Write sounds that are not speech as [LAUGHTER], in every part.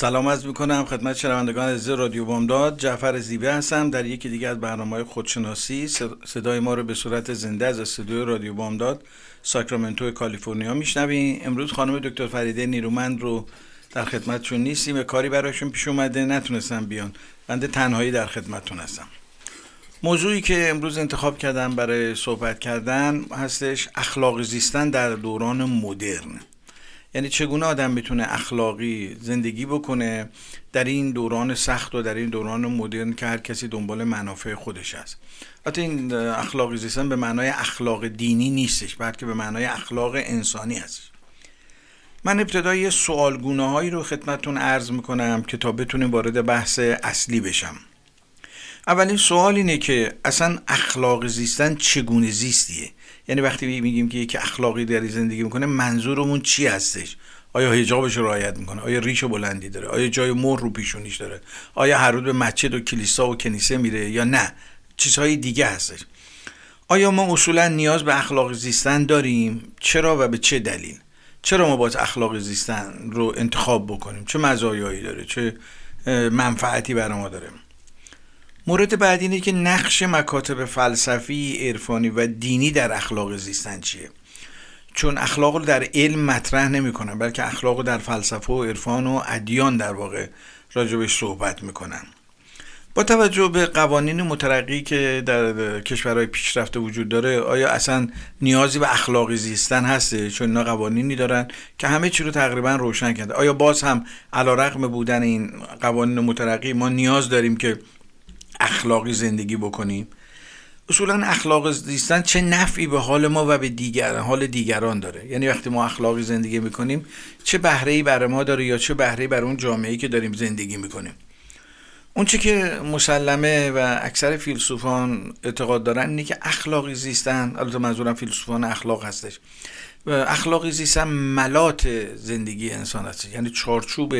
سلام از می‌کنم خدمت شنوندگان از رادیو بامداد. جعفر زیبه هستم. در یکی دیگه از برنامه های خودشناسی صدای ما رو به صورت زنده از استودیو رادیو بامداد ساکرامنتو کالیفرنیا میشنویم امروز خانم دکتر فریده نیرومند رو در خدمتشون نیستیم کاری براشون پیش اومده نتونستم بیان. بنده تنهایی در خدمتتون هستم. موضوعی که امروز انتخاب کردم برای صحبت کردن هستش اخلاق زیستن در دوران مدرن. یعنی چگونه آدم می‌تونه اخلاقی زندگی بکنه در این دوران سخت و در این دوران مدرن که هر کسی دنبال منافع خودش است حتی این اخلاقی زیستن به معنای اخلاق دینی نیستش بلکه به معنای اخلاق انسانی هستش. من ابتدای سوالگونه هایی رو خدمتون عرض می‌کنم که تا بتونیم وارد بحث اصلی بشم. اولین سوال اینه که اصلا اخلاق زیستن چگونه زیستیه؟ یعنی وقتی میگیم که یک اخلاقی داری زندگی می‌کنه منظورمون چی هستش؟ آیا حجابش رو رعایت می‌کنه؟ آیا ریش و بلندی داره؟ آیا جای مر رو پیشونیش داره؟ آیا هر روز به مسجد و کلیسا و کنیسه میره یا نه؟ چیزهای دیگه هستش. آیا ما اصولا نیاز به اخلاق زیستن داریم؟ چرا و به چه دلیل؟ چرا ما باید اخلاق زیستن رو انتخاب بکنیم؟ چه مزایایی داره؟ چه منفعتی برای ما داره؟ مورد بعدی اینه که نقش مکاتب فلسفی، عرفانی و دینی در اخلاق زیستن چیه؟ چون اخلاق رو در علم مطرح نمی‌کنن بلکه اخلاق رو در فلسفه و عرفان و ادیان در واقع راجبش صحبت می‌کنن. با توجه به قوانین مترقی که در کشورهای پیشرفته وجود داره آیا اصلا نیازی به اخلاقی زیستن هسته؟ چون اینا قوانینی دارن که همه چی رو تقریبا روشن کرده. آیا باز هم علیرغم بودن این قوانین مترقی ما نیاز داریم که اخلاقی زندگی بکنیم. اصولا اخلاق زیستن چه نفعی به حال ما و به دیگر حال دیگران داره؟ یعنی وقتی ما اخلاقی زندگی می‌کنیم چه بهره ای برای ما داره یا چه بهره بر اون جامعه که داریم زندگی می‌کنیم؟ اون چه که مسلمه و اکثر فیلسوفان اعتقاد دارن اینه که اخلاقی زیستن البته منظورم فیلسوفان اخلاق هستش. اخلاقی زیستن ملات زندگی انسان هست یعنی چارچوب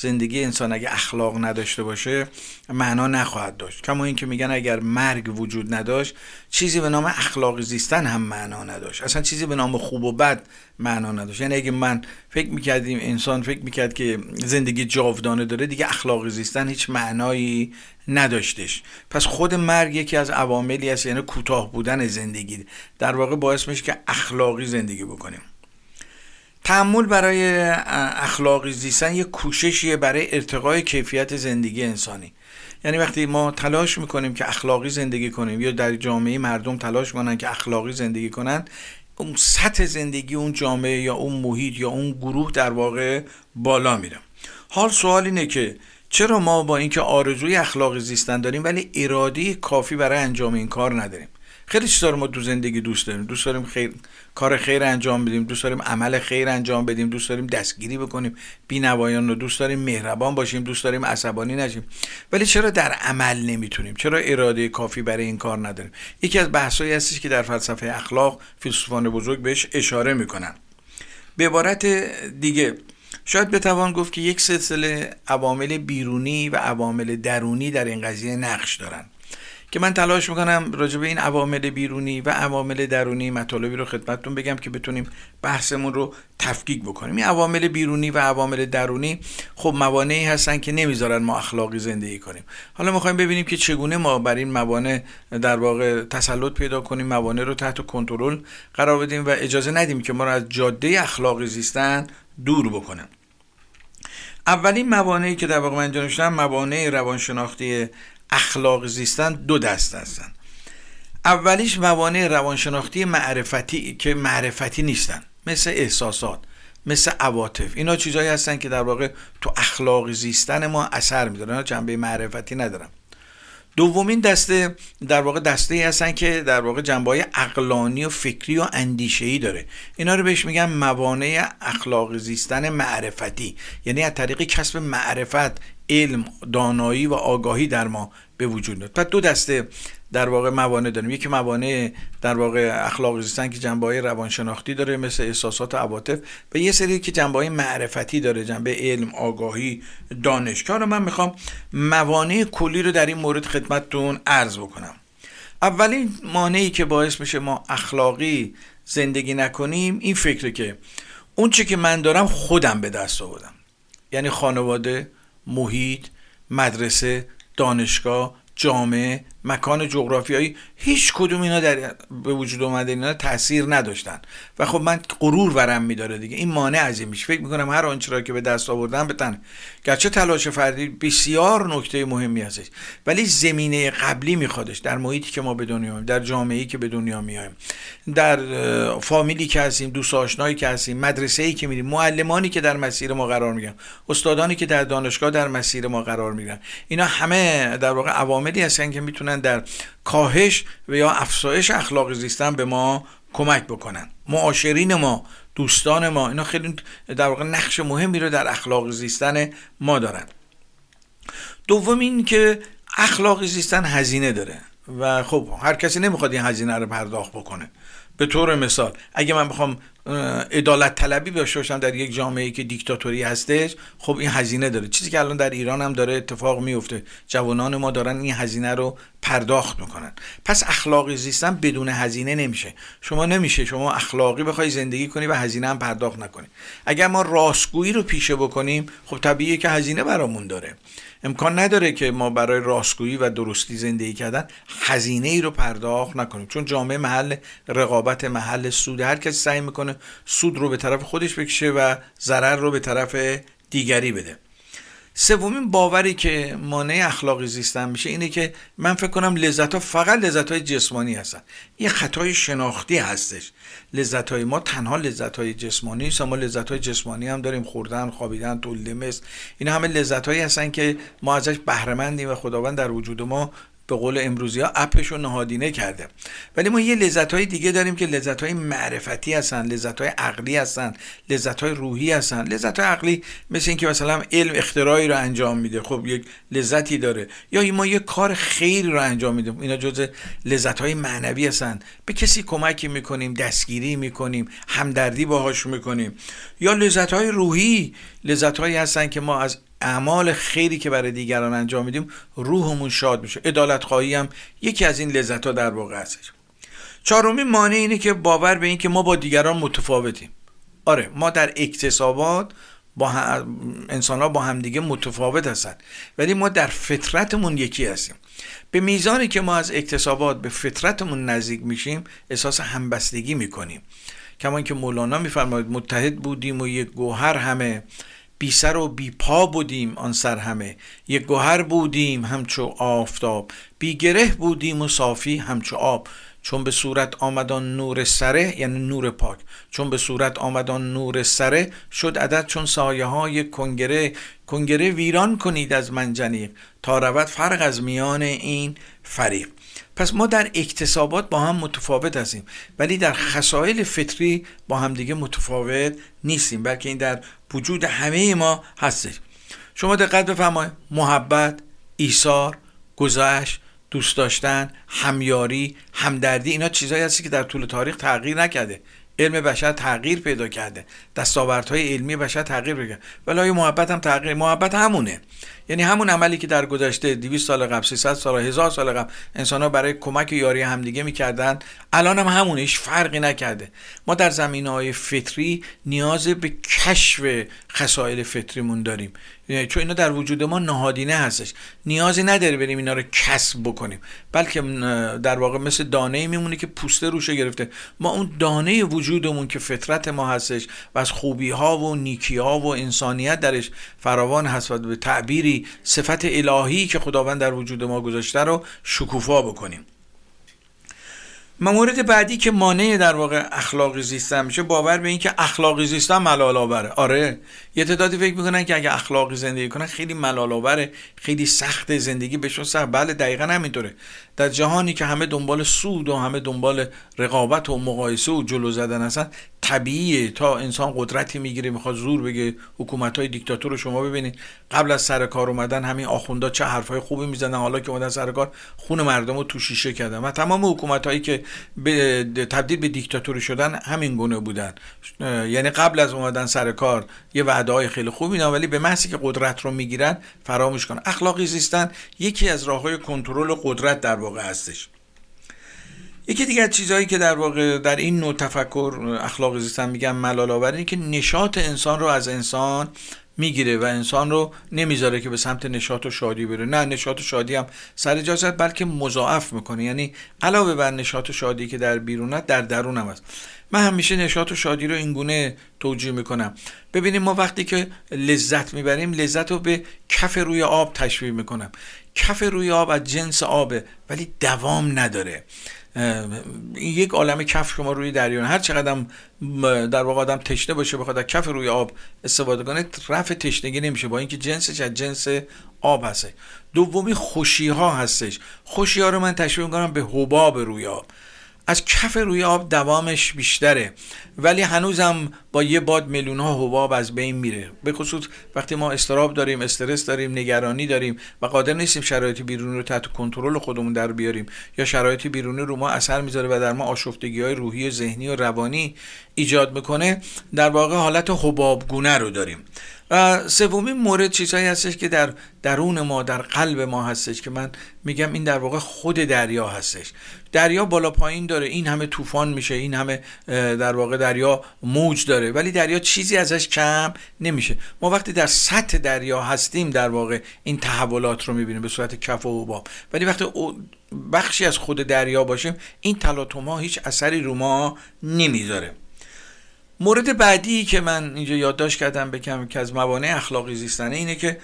زندگی انسان اگه اخلاق نداشته باشه معنا نخواهد داشت. کما اینکه میگن اگر مرگ وجود نداشت چیزی به نام اخلاقی زیستن هم معنا نداشت. اصلا چیزی به نام خوب و بد معنا نداشت. یعنی اگه من فکر می‌کردیم انسان فکر می‌کرد که زندگی جاودانه داره دیگه اخلاقی زیستن هیچ معنایی نداشتش. پس خود مرگ یکی از عواملی است یعنی کوتاه بودن زندگی. در واقع باعث میشه که اخلاقی زندگی بکنیم. تحمل برای اخلاقی زیستن یک کوششیه برای ارتقای کیفیت زندگی انسانی. یعنی وقتی ما تلاش می‌کنیم که اخلاقی زندگی کنیم یا در جامعه مردم تلاش کنن که اخلاقی زندگی کنن اون سطح زندگی اون جامعه یا اون محیط یا اون گروه در واقع بالا میره. حال سوال اینه که چرا ما با اینکه آرزوی اخلاقی زیستن داریم ولی اراده کافی برای انجام این کار نداریم؟ خیلی چیزا ما تو زندگی دوست داریم. دوست داریم خیر کار خیر انجام بدیم. دوست داریم عمل خیر انجام بدیم. دوست داریم دستگیری بکنیم. بینوایان رو دوست داریم. مهربان باشیم. دوست داریم عصبانی نشیم. ولی چرا در عمل نمی‌تونیم؟ چرا اراده کافی برای این کار نداریم؟ یکی از بحثایی هستش که در فلسفه اخلاق فیلسوفان بزرگ بهش اشاره می‌کنن. به عبارت دیگه شاید بتوان گفت که یک سلسله عوامل بیرونی و عوامل درونی در این قضیه نقش دارن. که من تلاش می‌کنم راجع به این عوامل بیرونی و عوامل درونی مطالبی رو خدمتتون بگم که بتونیم بحثمون رو تفکیک بکنیم. این عوامل بیرونی و عوامل درونی خب موانعی هستن که نمی‌ذارن ما اخلاقی زندگی کنیم. حالا می‌خوایم ببینیم که چگونه ما بر این موانع در واقع تسلط پیدا کنیم موانع رو تحت کنترل قرار بدیم و اجازه ندیم که ما رو از جاده اخلاقی زیستن دور بکنن. اولین موانعی که در واقع من اینجا موانع روانشناختی اخلاق زیستن دو دست هستن. اولیش موانع روانشناختی معرفتی که معرفتی نیستن مثل احساسات مثل عواطف. اینا چیزهایی هستن که در واقع تو اخلاق زیستن ما اثر میدارن جنبه معرفتی ندارن. دومین دسته در واقع دسته ای هستن که در واقع جنبه های اقلانی و فکری و اندیشه ای داره. اینا رو بهش میگن موانع اخلاق زیستن معرفتی. یعنی از طریق کسب معرفت علم دانایی و آگاهی در ما به وجود میاد. پس دو دسته در واقع موانع داریم. یکی موانع در واقع اخلاق زیستن که جنبه های روانشناختی داره مثل احساسات و عواطف. و یه سری که جنبه های معرفتی داره جنبه علم آگاهی دانشگاه رو من می‌خوام موانع کلی رو در این مورد خدمتتون عرض بکنم. اولین مانعی که باعث میشه ما اخلاقی زندگی نکنیم این فکره که اون چی که من دارم خودم به دست آوردم. یعنی خانواده محیط مدرسه دانشگاه جامعه مکان جغرافیایی هیچ کدوم اینا در به وجود اومده اینا تاثیر نداشتن. و خب من غرور ورم میداره دیگه. این مانع از میشه. فکر می‌کنم هر آنچه را که به دست آوردن بتن گرچه تلاش فردی بسیار نکته مهمی هستش. ولی زمینه قبلی میخوادش. در محیطی که ما به دنیا میایم در جامعه‌ای که به دنیا میایم در فامیلی که هستیم دوست آشنایی که هستیم مدرسه ای که میریم معلمانی که در مسیر ما قرار می‌گیرن استادانی که در دانشگاه در مسیر ما قرار می‌گیرن. اینا همه در واقع عواملی هستن که می‌تونن در کاهش و یا افزایش اخلاق زیستن به ما کمک بکنن. معاشرین ما دوستان ما اینا خیلی در واقع نقش مهمی رو در اخلاق زیستن ما دارن. دوم این که اخلاق زیستن هزینه داره و خب هر کسی نمی‌خواد این هزینه رو پرداخت بکنه. به طور مثال اگه من بخوام عدالت طلبی باشم در یک جامعه که دیکتاتوری هستش خب این هزینه داره. چیزی که الان در ایران هم داره اتفاق میفته جوانان ما دارن این هزینه رو پرداخت می‌کنن. پس اخلاقی زیستن بدون هزینه نمیشه. شما نمیشه شما اخلاقی بخوای زندگی کنی و هزینه هم پرداخت نکنی. اگر ما راستگویی رو پیشه بکنیم خب طبیعیه که هزینه برامون داره. امکان نداره که ما برای راستگویی و درستی زندگی کردن هزینه ای رو پرداخت نکنیم. چون جامعه محل رقابت محل سود هر کسی سعی می‌کنه سود رو به طرف خودش بکشه و ضرر رو به طرف دیگری بده. سومین باوری که مانع اخلاقی زیستن میشه اینه که من فکر کنم لذت ها فقط لذت های جسمانی هستن. یه خطای شناختی هستش. لذت های ما تنها لذت های جسمانی نیست ما لذت های جسمانی هم داریم. خوردن خوابیدن تولید مثل این همه لذت هایی هستن که ما ازش بهره و خداوند در وجود ما به قول امروزی ها اپش رو نهادینه کرده. ولی ما یه لذت های دیگه داریم که لذت های معرفتی هستن لذت های عقلی هستن لذت های روحی هستن. لذت های عقلی مثل اینکه مثلا علم اختراعی رو انجام میده. خب یک لذتی داره. یا ما یه کار خیر رو انجام میدیم. اینا جز لذت های معنوی هستن. به کسی کمکی می‌کنیم دستگیری می‌کنیم همدردی باهاش می‌کنیم. یا لذت های روحی. لذت هایی هستن که ما از اعمال خیری که برای دیگران انجام میدیم روحمون شاد میشه. ادالت خواهی هم یکی از این لذت ها در واقع هستش. چهارمین مانع اینه که باور به این که ما با دیگران متفاوتیم. آره ما در اکتسابات با انسان ها با همدیگه متفاوت هستن. ولی ما در فطرتمون یکی هستیم. به میزانی که ما از اکتسابات به فطرتمون نزدیک میشیم احساس همبستگی می‌کنیم. کما که مولانا میفرماید متحد بودیم و یک گوهر همه. بی سر و بی پا بودیم آن سر همه یک گوهر بودیم همچو آفتاب بی گره بودیم و صافی همچو آب چون به صورت آمدان نور سره یعنی نور پاک چون به صورت آمدان نور سره شد عدد چون سایه های کنگره کنگره ویران کنید از منجنیق تا رود فرق از میان این فریق. پس ما در اکتسابات با هم متفاوت هستیم ولی در خصایل فطری با هم دیگه متفاوت نیستیم بلکه این در وجود همه ما هستش. شما دقت بفرمایید. محبت ایثار گذشت دوست داشتن همیاری همدردی اینا چیزهایی هستی که در طول تاریخ تغییر نکرده. علم بشر تغییر پیدا کرده. دستاوردهای علمی بشر تغییر پیدا کرده. ولی محبت هم تغییر محبت همونه. یعنی همون عملی که در گذشته 200 سال قبل 300 سال 1000 سال قبل انسان ها برای کمک یاری همدیگه می‌کردن الان هم همونه هیچ فرقی نکرده. ما در زمین های فطری نیاز به کشف خصایل فطریمون داریم. یعنی چون اینا در وجود ما نهادینه هستش. نیازی نداره بریم اینا رو کسب بکنیم. بلکه در واقع مثل دانه میمونه که پوسته روشه گرفته. ما اون دانه وجودمون که فطرت ما هستش و از خوبی ها و نیکی ها و انسانیت درش فراوان هست و به تعبیری صفت الهی که خداوند در وجود ما گذاشته رو شکوفا بکنیم. مورد بعدی که مانع در واقع اخلاقی زیستن میشه باور به اینکه اخلاقی زیستن ملال آوره آره یه تعدادی فکر می‌کنن که اگه اخلاقی زندگی کنن خیلی ملال آوره خیلی سخت زندگی بهشون سخت. بله دقیقا همینطوره. در جهانی که همه دنبال سود و همه دنبال رقابت و مقایسه و جلو زدن هستن طبیعیه. تا انسان قدرتی می‌گیره می‌خواد زور بگه حکومت های دیکتاتور رو شما ببینید. قبل از سر کار اومدن همین آخوندا چه حرفای خوبی می‌زنن حالا که اومدن سر کار خون مردم رو تو شیشه کردن. و تمام حکومت هایی که تبدیل به دیکتاتوری شدن همین گونه بودن. یعنی قبل از اومدن سر کار یه وعده های خیلی خوبی میدن ولی به محضی که قدرت رو می‌گیرن فراموش کنن اخلاقی زیستن یکی از راه های کنترل قدرت در واقع هستش. یکی دیگه از چیزهایی که در واقع در این نوع تفکر اخلاق زیستن میگم ملال آوری که نشاط انسان رو از انسان می‌گیره و انسان رو نمی‌ذاره که به سمت نشاط و شادی بره. نه نشاط و شادی هم سر بلکه مضاعف می‌کنه. یعنی علاوه بر نشاط و شادی که در بیرونت در درونم است. من همیشه نشاط و شادی رو اینگونه توجیه می‌کنم. ببینیم ما وقتی که لذت می‌بریم لذت رو به کف روی آب تشبیه می‌کنم. کف روی آب از جنس آبه ولی دوام نداره. یک عالم کف شما روی دریا هر چقدر در واقع آدم تشنه باشه بخواد کف روی آب استفاده کنه رفع تشنگی نمیشه. با اینکه جنسش از جنس آب هست. دومی خوشی ها هستش. خوشی ها رو من تشبیه می‌کنم به حباب روی آب. از کف روی آب دوامش بیشتره. ولی هنوزم با یه باد میلیون ها حباب از بین میره. به خصوص وقتی ما استراب داریم استرس داریم نگرانی داریم و قادر نیستیم شرایط بیرونی رو تحت کنترل خودمون در بیاریم یا شرایط بیرونی رو ما اثر می‌ذاره و در ما آشفتگی های روحی و ذهنی و روانی ایجاد می‌کنه در واقع حالت حبابگونه رو داریم. سومین مورد چیزهایی هستش که در درون ما در قلب ما هستش که من میگم این در واقع خود دریا هستش. دریا بالا پایین داره این همه طوفان میشه این همه در واقع دریا موج داره ولی دریا چیزی ازش کم نمیشه. ما وقتی در سطح دریا هستیم در واقع این تحولات رو می‌بینیم به صورت کف و حباب ولی وقتی بخشی از خود دریا باشیم این تلاطم ها هیچ اثری رو ما نمی‌ذاره. مورد بعدی که من اینجا یادداشت کردم بکم که از موانع اخلاقی زیستنه اینه که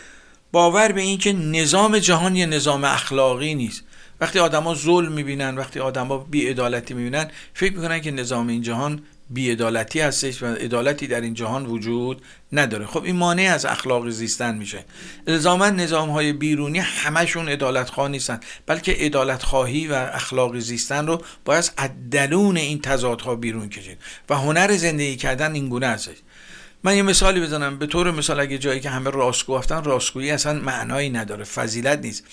باور به این که نظام جهان یه نظام اخلاقی نیست. وقتی آدما ظلم می‌بینن وقتی آدما بیعدالتی می‌بینن فکر می‌کنن که نظام این جهان بیعدالتی هستش و عدالتی در این جهان وجود نداره. خب این مانع از اخلاق زیستن میشه. الزاما نظام های بیرونی همشون عدالت خواه نیستن بلکه عدالت خواهی و اخلاق زیستن رو باید از درون این تضادها بیرون کشید. و هنر زندگی کردن این گونه هستش. من یه مثالی بزنم. به طور مثال اگه جایی که همه راستگو گفتن راستگویی اصلا معنایی نداره. فضیلت نیست.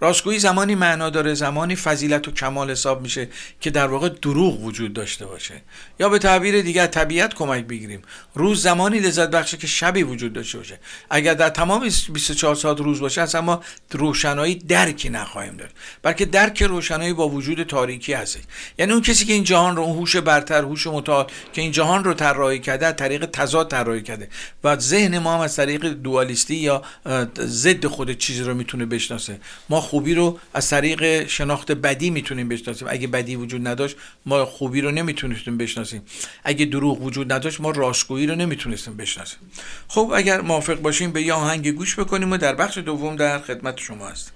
راستگویی زمانی معنا داره زمانی فضیلت و کمال حساب میشه که در واقع دروغ وجود داشته باشه. یا به تعبیر دیگر طبیعت کمک بگیریم. روز زمانی لذت بخشه که شبی وجود داشته باشه. اگر در تمام 24 ساعت روز باشه اصلا ما روشنایی درکی نخواهیم داشت. بلکه درک روشنایی با وجود تاریکی هست یعنی اون کسی که این جهان رو هوش برتر هوش متعال که این جهان رو طراحی کرده طریق تضاد طراحی کرده. و ذهن ما هم از طریق دوالیستی یا ضد خود چیزی رو می‌تونه بشناسه. ما خوبی رو از طریق شناخت بدی می‌تونیم بشناسیم. اگه بدی وجود نداشت ما خوبی رو نمی‌تونستیم بشناسیم. اگه دروغ وجود نداشت ما راستگویی رو نمی‌تونستیم بشناسیم. خب اگر موافق باشیم به یه آهنگ گوش بکنیم و در بخش دوم در خدمت شما هست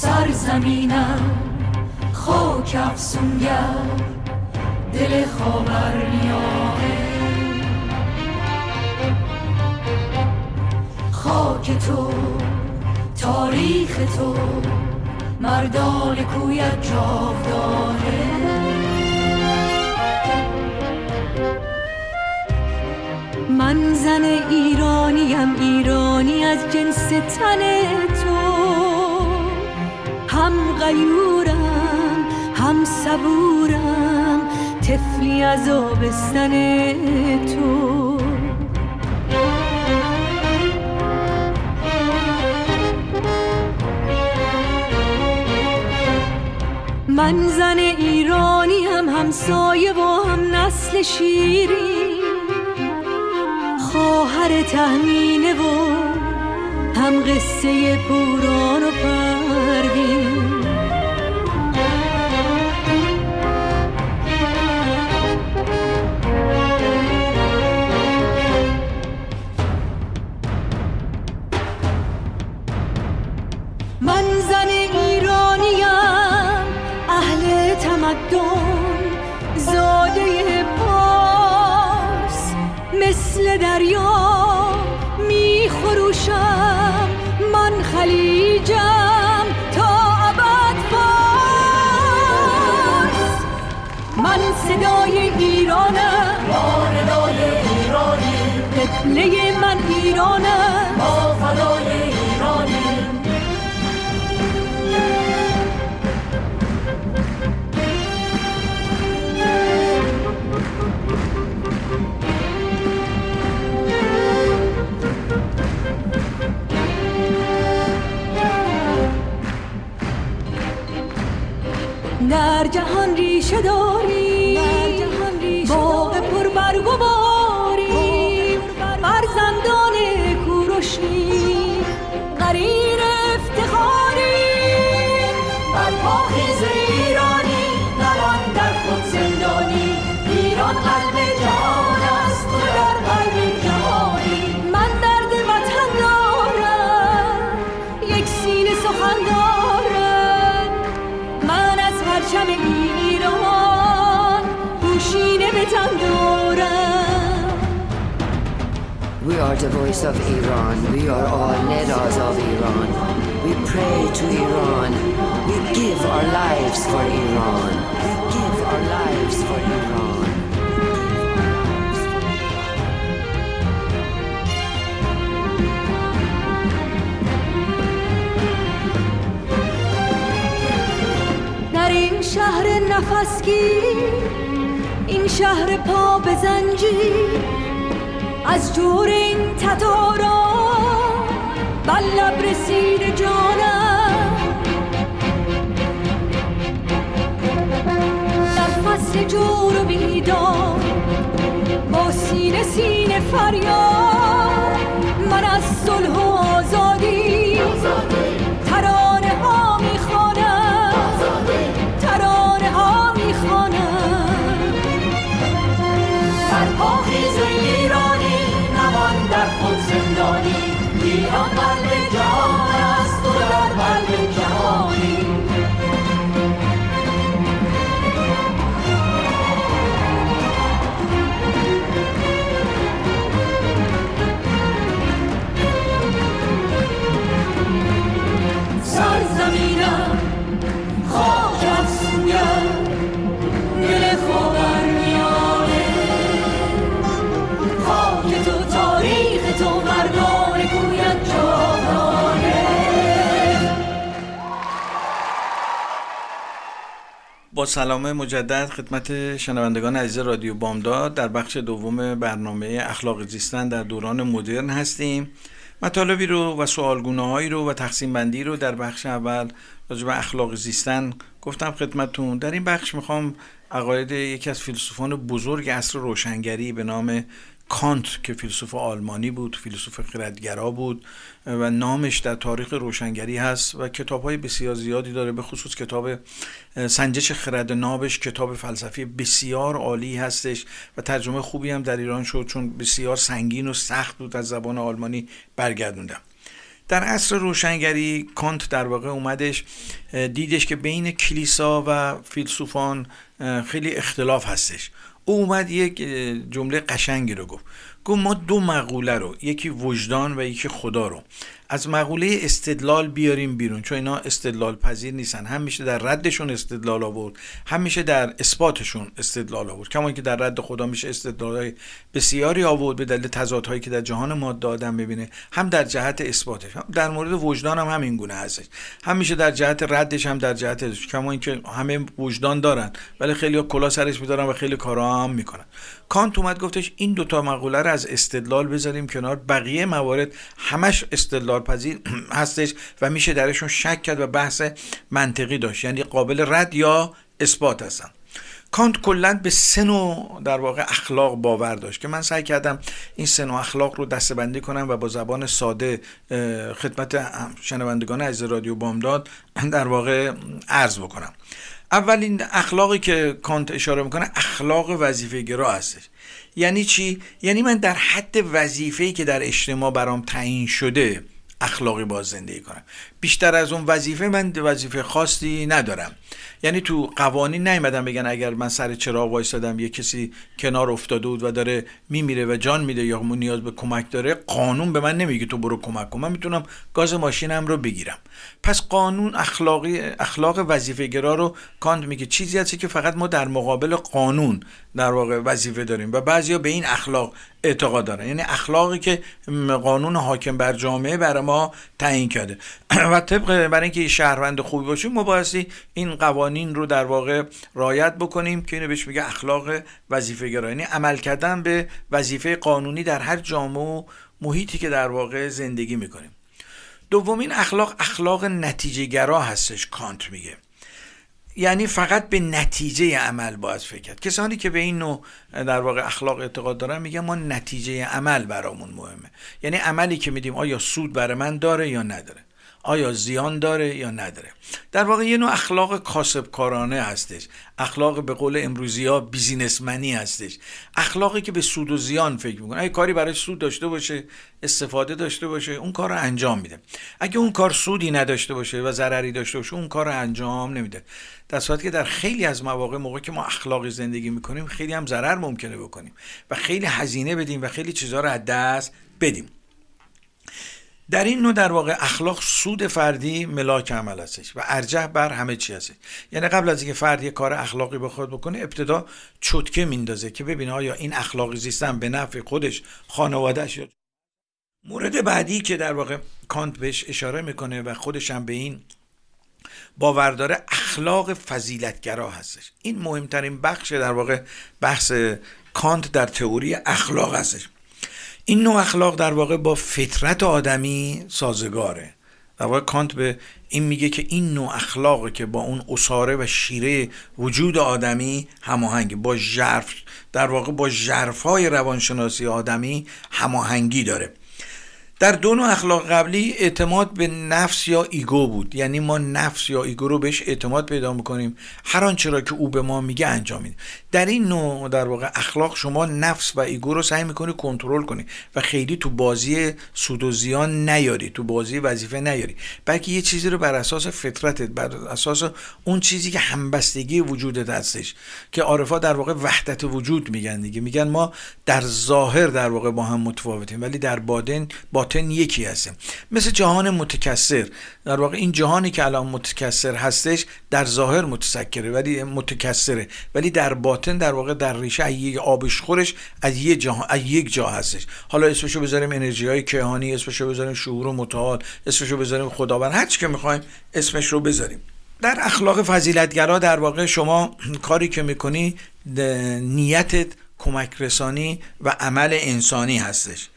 سرزمینم خاک افسونگر دل خاورمیانه خاک تو تاریخ تو مردان کویت جاودانه. من زن ایرانیم ایرانی از جنس تن تو. هم غیورم هم صبورم تفلی از آبستن تو. من زن ایرانی هم همسایه و هم نسل شیری خواهر تهمینه و هم قصه پوران و پروین. مردم زاده پارس مثل دریا می خروشم من خلیجم تا ابد پاس من صدای ایرانم. ما ایرانی قبله من ایرانم. در جهان ریشه داری باغ پر برگ are the voice of Iran. We are all Nedas of Iran. We pray to Iran. We give our lives for Iran. We give our lives for Iran. در این شهر نفسگیر این شهر پا به زنجیر از جور این تتارا بر رسید جانم. در فصل جور و بیدار با سینه سینه فریاد من از صلح قلب سلام مجدد خدمت شنوندگان عزیز رادیو بامداد. در بخش دوم برنامه اخلاق زیستن در دوران مدرن هستیم. مطالبی رو و سوالگونه هایی رو و تقسیم بندی رو در بخش اول راجع به اخلاق زیستن گفتم خدمتون در این بخش می‌خوام عقاید یکی از فیلسوفان بزرگ عصر روشنگری به نام کانت که فیلسوف آلمانی بود فیلسوف خردگرا بود و نامش در تاریخ روشنگری هست و کتاب های بسیار زیادی داره به خصوص کتاب سنجش خرد نابش کتاب فلسفی بسیار عالی هستش و ترجمه خوبی هم در ایران شد چون بسیار سنگین و سخت بود از زبان آلمانی برگردوندم. در عصر روشنگری کانت در واقع اومدش دیدش که بین کلیسا و فیلسوفان خیلی اختلاف هستش. او اومد یک جمله قشنگی رو گفت. گفت ما دو مقوله رو یکی وجدان و یکی خدا رو. از مقوله استدلال بیاریم بیرون چون اینا استدلال پذیر نیستن. هم میشه در ردشون استدلال آورد هم میشه در اثباتشون استدلال آورد. کما که در رد خدا میشه استدلال بسیاری آورد به دلیل تضادهایی که در جهان ماده آدم می‌بینه. هم در جهت اثباتش. در مورد وجدان هم همین گونه هستش. هم میشه در جهت ردش هم در جهت کما اینکه همه وجدان دارن ولی خیلی کلا سرش میدارن و خیلی کارا هم می‌کنن. کانت اومد گفتش این دوتا مقوله رو از استدلال بذاریم کنار. بقیه موارد همش استدلال پذیر [CLEARS THROAT] هستش و میشه درشون شک کرد و بحث منطقی داشت. یعنی قابل رد یا اثبات هستن. کانت کلا به سه نوع در واقع اخلاق باور داشت که من سعی کردم این سه نوع اخلاق رو دستبندی کنم و با زبان ساده خدمت شنوندگان عزیز رادیو بامداد در واقع عرض بکنم. اولین اخلاقی که کانت اشاره می‌کنه اخلاق وظیفه گرا هستش. یعنی چی؟ یعنی من در حد وظیفه‌ای که در اجتماع برام تعیین شده اخلاقی باز زندگی کنم. بیشتر از اون وظیفه من وظیفه خاصی ندارم. یعنی تو قوانین نیومدن بگن اگر من سر چراغ وایسادم یه کسی کنار افتاده بود و داره میمیره و جان میده یا نیاز به کمک داره قانون به من نمیگه تو برو کمک کن. من می‌تونم گاز ماشینم رو بگیرم. پس قانون اخلاقی اخلاق وظیفه گرا رو کانت میگه. چیزی هستی که فقط ما در مقابل قانون در واقع وظیفه داریم و بعضیا به این اخلاق اعتقاد دارن. یعنی اخلاقی که قانون حاکم بر جامعه برای ما تعیین کرده. [CLEARS THROAT] و طبق برای اینکه شهروند خوبی باشیم ما بایستی این قوانین رو در واقع رعایت بکنیم که اینو بهش میگه اخلاق وظیفه گرا یعنی عمل کردن به وظیفه قانونی در هر جامعه و محیطی که در واقع زندگی می‌کنیم. دومین اخلاق اخلاق نتیجه گرا هستش. کانت میگه. یعنی فقط به نتیجه عمل باید فکر کرد. کسانی که به این نوع در واقع اخلاق اعتقاد دارن میگن ما نتیجه عمل برامون مهمه. یعنی عملی که میدیم آیا سود برای من داره یا نداره. آیا زیان داره یا نداره؟ در واقع یه نوع اخلاق کاسبکارانه هستش. اخلاق به قول امروزی ها بیزینسمنی هستش. اخلاقی که به سود و زیان فکر می‌کنه. اگه کاری برای سود داشته باشه استفاده داشته باشه اون کار رو انجام میده. اگه اون کار سودی نداشته باشه و ضرری داشته باشه اون کار رو انجام نمیده. در صورتی که در خیلی از مواقع موقع که ما اخلاقی زندگی می‌کنیم خیلی هم ضرر ممکنه بکنیم و خیلی هزینه بدیم و خیلی چیزها رو از دست بدیم. در این نوع در واقع اخلاق سود فردی ملاک عمل هستش و ارجح بر همه چی هستش. یعنی قبل از اینکه فرد یه کار اخلاقی بخواد بکنه ابتدا چتکه میندازه که ببینه آیا این اخلاقی زیستن به نفع خودش خانوادهش یا مورد بعدی که در واقع کانت بهش اشاره می‌کنه و خودش هم به این باور داره اخلاق فضیلتگرا هستش. این مهمترین بخش در واقع بحث کانت در تئوری اخلاق هستش. این نوع اخلاق در واقع با فطرت آدمی سازگاره. در واقع کانت به این میگه که این نوع اخلاقی که با اون اساره و شیره وجود آدمی هماهنگی با ژرف در واقع با ژرفای روانشناسی آدمی هماهنگی داره. در دو نوع اخلاق قبلی اعتماد به نفس یا ego بود. یعنی ما نفس یا ego رو بهش اعتماد پیدا می‌کنیم. هر آنچه را که او به ما میگه انجام میدیم. در این نوع در واقع اخلاق شما نفس و ego رو سعی می‌کنی کنترل کنی و خیلی تو بازی سود و زیان نیاری تو بازی وظیفه نیاری. بلکه یه چیزی رو بر اساس فطرتت بر اساس اون چیزی که همبستگی وجودت هستش که عارفا در واقع وحدت وجود میگن دیگه. میگن ما در ظاهر در واقع با هم متفاوتیم ولی در باطن باطن یکی هستیم. مثل جهان متکثر. در واقع این جهانی که الان متکثر هستش در ظاهر متسکره ولی متکثره. ولی در باطن در واقع در ریشه یک آبش خورش از یک جا از یک جا هستش. حالا اسمشو بذاریم انرژی های کیهانی اسمشو بذاریم شعور و متعال اسمشو بذاریم خداوند. هر چی که می‌خوایم اسمش رو بذاریم. در اخلاق فضیلتگرا در واقع شما کاری که می‌کنی نیتت کمک رسانی و عمل انسانی هستش.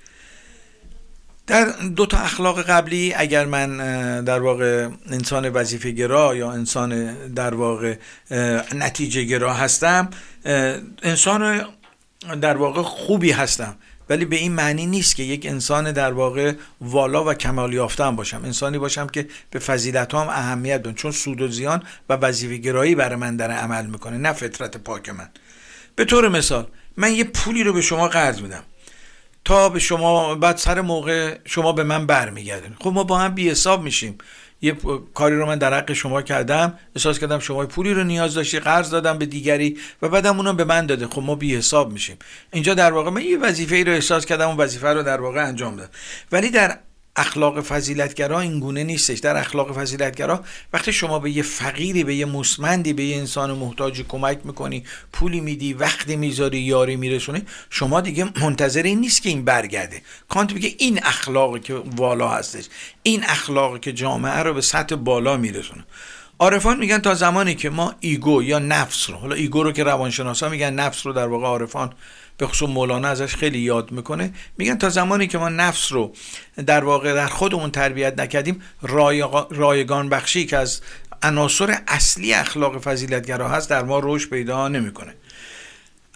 در دو تا اخلاق قبلی اگر من در واقع انسان وظیفه گرا یا انسان در واقع نتیجه گرا هستم انسان در واقع خوبی هستم. ولی به این معنی نیست که یک انسان در واقع والا و کمال یافته هم باشم. انسانی باشم که به فضیلت هم اهمیت بدم. چون سود و زیان و وظیفه گرایی برای من داره عمل می‌کنه نه فطرت پاک من. به طور مثال من یه پولی رو به شما قرض میدم. تا به شما بعد سر موقع شما به من برمیگردین. خب ما با هم بی حساب میشیم. یه کاری رو من در حق شما کردم. احساس کردم شما پولی رو نیاز داشتی قرض دادم به دیگری و بعدم اونم به من داده خب ما بی حساب میشیم. اینجا در واقع من یه وظیفه ای رو احساس کردم اون وظیفه رو در واقع انجام دادم. ولی در اخلاق فضیلتگرا این گونه نیستش. در اخلاق فضیلتگرا وقتی شما به یه فقیری به یه مسمندی به یه انسان محتاجی کمک می‌کنی پولی میدی وقت می‌ذاری یاری میرسونی شما دیگه منتظر این نیستی که این برگرده. کانت میگه این اخلاقی که والا هستش این اخلاقی که جامعه رو به سطح بالا میرسونه. عارفان میگن تا زمانی که ما ego یا نفس رو حالا ego رو که روانشناسا میگن نفس رو در واقع عارفان به خصوص مولانا ازش خیلی یاد می‌کنه. میگن تا زمانی که ما نفس رو در واقع در خودمون تربیت نکردیم رایگان بخشی که از عناصر اصلی اخلاق فضیلتگرا هست در ما رشد پیدا نمی‌کنه.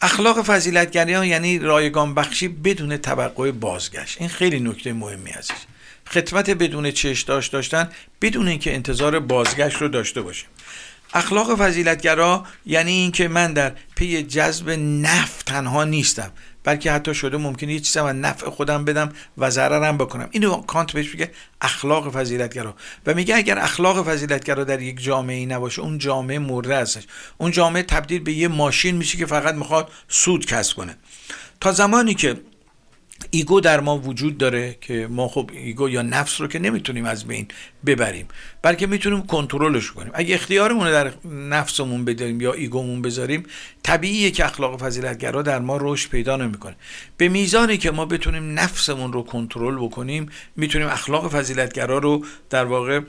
اخلاق فضیلتگری یعنی رایگان بخشی بدون توقع بازگشت. این خیلی نکته مهمی هستش خدمت بدون چش داشت داشتن بدون اینکه انتظار بازگشت رو داشته باشیم. اخلاق فضیلتگرا یعنی اینکه من در پی جذب نفع تنها نیستم بلکه حتی شده ممکنه یه چیزی من نفع خودم بدم و ضررم بکنم. اینو کانت بهش میگه اخلاق فضیلتگرا. و میگه اگر اخلاق فضیلتگرا در یک جامعه ای نباشه اون جامعه مرده هستش. اون جامعه تبدیل به یه ماشین میشه که فقط می‌خواد سود کسب کنه. تا زمانی که ego در ما وجود داره که ما خب ego یا نفس رو که نمی‌تونیم از بین ببریم بلکه می‌تونیم کنترلش کنیم. اگه اختیارمون در نفسمون بداریم یا ego مون بذاریم طبیعیه که اخلاق فضیلتگرا در ما رشد پیدا نمی‌کنه. به میزانی که ما بتونیم نفسمون رو کنترل بکنیم می‌تونیم اخلاق فضیلتگرا رو در واقع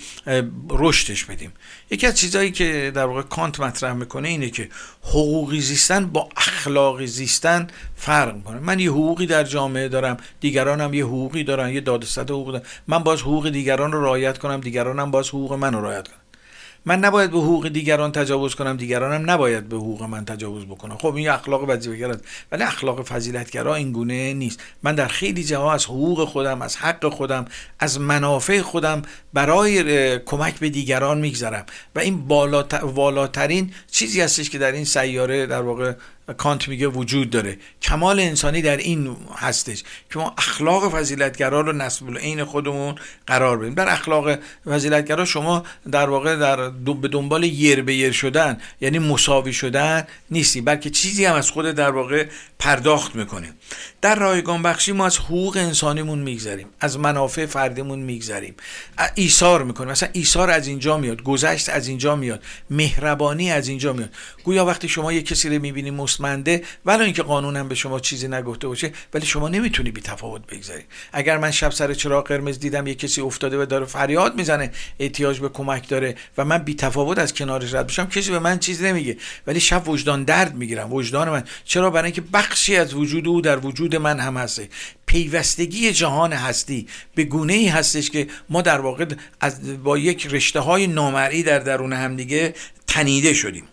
رشدش بدیم. یکی از چیزهایی که در واقع کانت مطرح می‌کنه اینه که حقوقی زیستن با اخلاقی زیستن فرق می‌کنه. من یه حقوقی در جامعه دارم دیگران هم یه حقوقی دارن یه دادستد حقوق دارن. من باز حقوق دیگران رو رعایت کنم هم باز حقوق من رو رعایت کنم من نباید به حقوق دیگران تجاوز کنم دیگرانم نباید به حقوق من تجاوز بکنم. خب این اخلاق وظیفه‌گر است ولی اخلاق فضیلتگرا این گونه نیست. من در خیلی جاها از حقوق خودم از حق خودم از منافع خودم برای کمک به دیگران میگذرم. و این بالاترین چیزی هستش که در این سیاره در واقع کانت میگه وجود داره. کمال انسانی در این هستش که ما اخلاق فضیلتگرا رو نسب عین خودمون قرار بدیم. در اخلاق فضیلتگرا شما در واقع در به دنبال یر به یر شدن یعنی مساوی شدن نیستی بلکه چیزی هم از خود در واقع پرداخت می‌کنیم در رایگان بخشی ما از حقوق انسانیمون میگذریم از منافع فردیمون میگذریم. ایثار می‌کنیم. مثلا ایثار از اینجا میاد گذشت از اینجا میاد مهربانی از اینجا میاد. گویا وقتی شما یه کسی رو می‌بینی مستمنده ولی اینکه قانون هم به شما چیزی نگفته باشه ولی شما نمی‌تونی بی تفاوت بگذاری اگر من شب سر چراغ قرمز دیدم یه کسی افتاده و داره فریاد می‌زنه احتیاج به کمک داره و من بی تفاوت از کنارش رد بشم کسی به من چیزی نمیگه. ولی شب وجدان درد می‌گیرم وجدان من. چرا؟ برای اینکه بخشی از وجود او در وجود من هم هسته پیوستگی جهان هستی. به گونه ای هستش که ما در واقع از با یک رشته های نامرئی در درون همدیگه تنیده شدیم.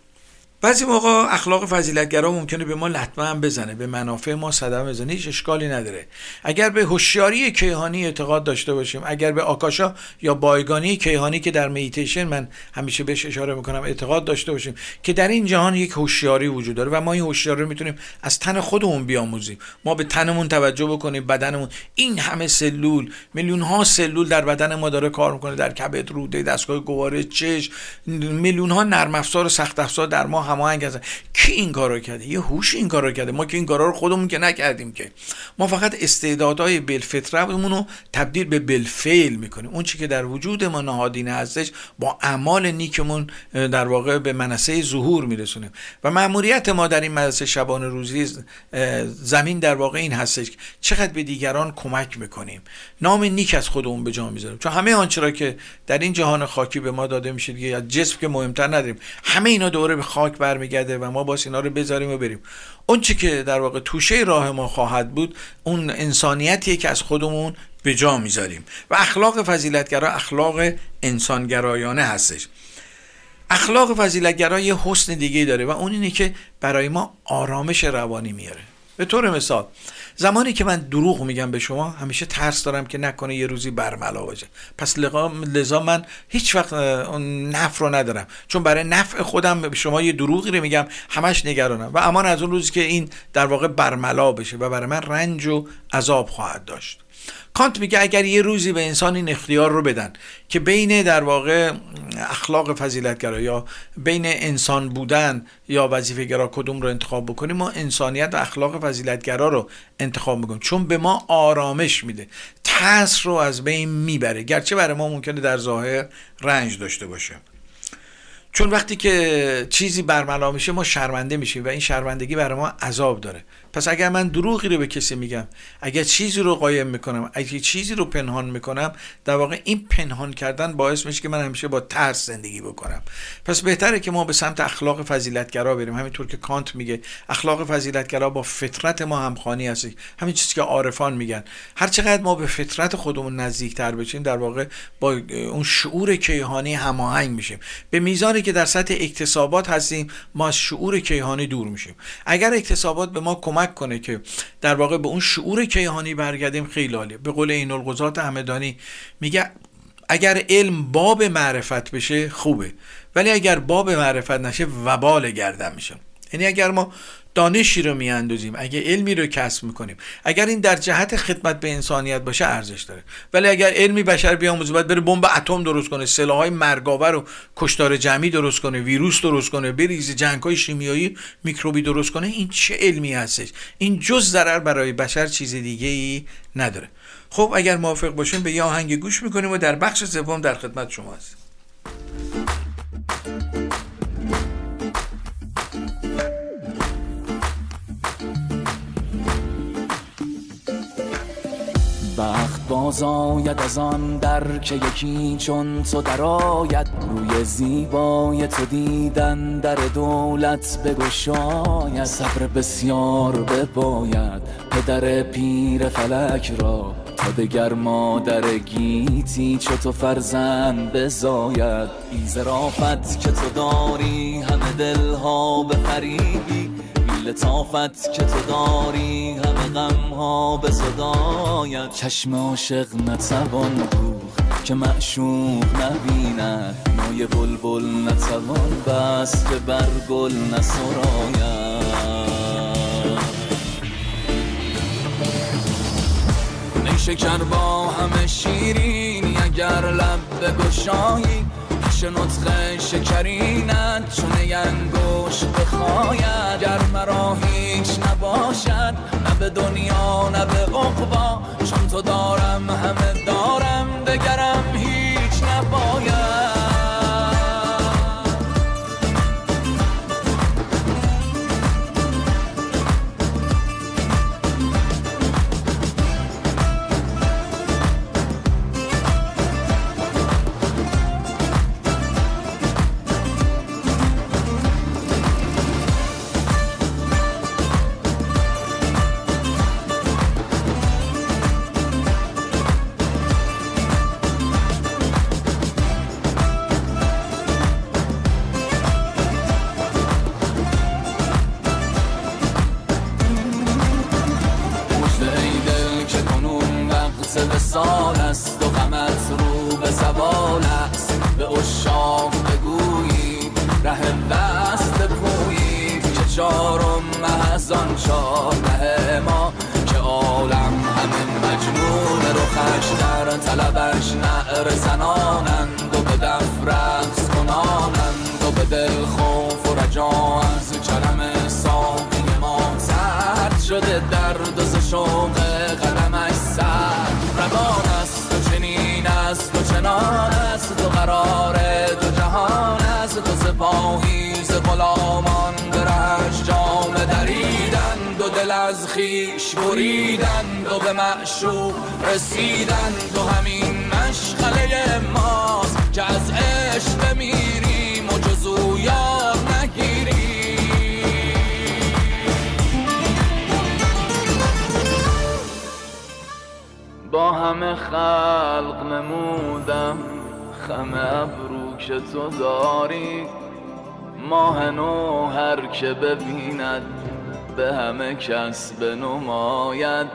بعضی موقع اخلاق فضیلتگرا ممکنه به ما لطمه هم بزنه به منافع ما صدمه بزنه هیچ اشکالی نداره. اگر به هوشیاری کیهانی اعتقاد داشته باشیم اگر به آکاشا یا بایگانی کیهانی که در میتیشن من همیشه بهش اشاره می‌کنم اعتقاد داشته باشیم که در این جهان یک هوشیاری وجود داره و ما این هوشیاری رو می‌تونیم از تن خودمون بیاموزیم. ما به تنمون توجه بکنیم بدنمون. این همه سلول میلیون ها سلول در بدن ما داره کار می‌کنه. در کبد روده دستگاه گوارش چشم میلیون ها نرم افزار و سخت افزار در ما هماهنگ هستن کی این کارو کرده؟ یه هوش این کارو کرده. ما که این کارا رو خودمون که نکردیم که. ما فقط استعدادهای بالفطرمون رو تبدیل به بالفعل می‌کنیم. اون چی که در وجود ما نهادینه هستش با اعمال نیکمون در واقع به منصه ظهور میرسونیم. و مأموریت ما در این مدرسه شبانه روزی زمین در واقع این هستش چقدر به دیگران کمک می‌کنیم. نام نیک از خودمون به جا می‌ذاریم. چون همه آنچه را که در این جهان خاکی به ما داده میشه دیگه از جسم که مهمتر نداریم همه اینا دوره به خاک برمیگرده و ما باز اینا رو بذاریم و بریم. اون چی که در واقع توشه راه ما خواهد بود اون انسانیتیه که از خودمون به جا می‌ذاریم. و اخلاق فضیلتگرا اخلاق انسانگرایانه هستش. اخلاق فضیلتگرا یه حسن دیگه داره و اون اینه که برای ما آرامش روانی میاره. به طور مثال زمانی که من دروغ میگم به شما همیشه ترس دارم که نکنه یه روزی برملا باشه. پس لذا من هیچ وقت اون رو ندارم. چون برای نفع خودم به شما یه دروغی رو میگم همش نگرانم. و امان از اون روزی که این در واقع برملا بشه و برای من رنج و عذاب خواهد داشت. کانت میگه اگر یه روزی به انسان این اختیار رو بدن که بین در واقع اخلاق فضیلتگرا یا بین انسان بودن یا وظیفه گرا کدوم رو انتخاب بکنیم ما انسانیت و اخلاق فضیلتگرا رو انتخاب می‌کنیم. چون به ما آرامش میده. ترس رو از بین می‌بره. گرچه برای ما ممکنه در ظاهر رنج داشته باشه. چون وقتی که چیزی برملا میشه ما شرمنده میشیم و این شرمندگی برای ما عذاب داره. پس اگر من دروغی رو به کسی میگم اگر چیزی رو قایم می‌کنم اگر چیزی رو پنهان می‌کنم در واقع این پنهان کردن باعث میشه که من همیشه با ترس زندگی بکنم. پس بهتره که ما به سمت اخلاق فضیلتگرا بریم. همینطور که کانت میگه اخلاق فضیلتگرا با فطرت ما همخوانی هست همین چیزی که عارفان میگن. هر چقدر ما به فطرت خودمون نزدیکتر بشیم در واقع با اون شعور کیهانی هماهنگ میشیم. به میزانی که در سطح اکتسابات هستیم ما از شعور کیهانی دور میشیم. اگر اکتسابات به ما کمک کمک کنه که در واقع به اون شعور کیهانی برگردیم خیلی عالیه. به قول این القضات همدانی میگه اگر علم باب معرفت بشه خوبه. ولی اگر باب معرفت نشه وبال گردن میشه. یعنی اگر ما دانشی رو میاندازیم اگه علمی رو کسب می‌کنیم. اگر این در جهت خدمت به انسانیت باشه ارزش داره. ولی اگر علمی بشر بیاموزه باید بره بمب اتم درست کنه سلاحهای مرگاور و کشتار جمعی درست کنه ویروس درست کنه بریزه جنگهای شیمیایی میکروبی درست کنه. این چه علمی هستش؟ این جز ضرر برای بشر چیز دیگه ای نداره. خب اگر موافق باشیم به یه آهنگ گوش می‌کنیم و در بخش سوم در خدمت شما هستیم. بخت باز آید از آن در که یکی چون تو درآید. روی زیبای تو دیدن در دولت بگشاید. صبر بسیار بباید پدر پیر فلک را. تا دگر مادر گیتی چو تو فرزند بزاید. این زرافت که تو داری همه دلها به فریبی لطافت که تو داری همه غم ها به صدایت. چشم عاشق نتوان دوخت که معشوق نبیند. نای بلبل نتوان بس که بر گل نسراید نیشکر با همه شیرینی اگر لب بگشایی پیش نطق شکرینت چونه انگوش بخواید. گر مرا هیچ نباشد نه به دنیا نه به عقبا. چون تو دارم همه دارم. دگرم بریدند و به معشوق رسیدند و همین مشغله ماست که از عشق بمیریم و جزو یاد نگیریم. با همه خلق نمودم خم ابرو که تو داری. ماه نو هر که ببیند به همه کس بنماید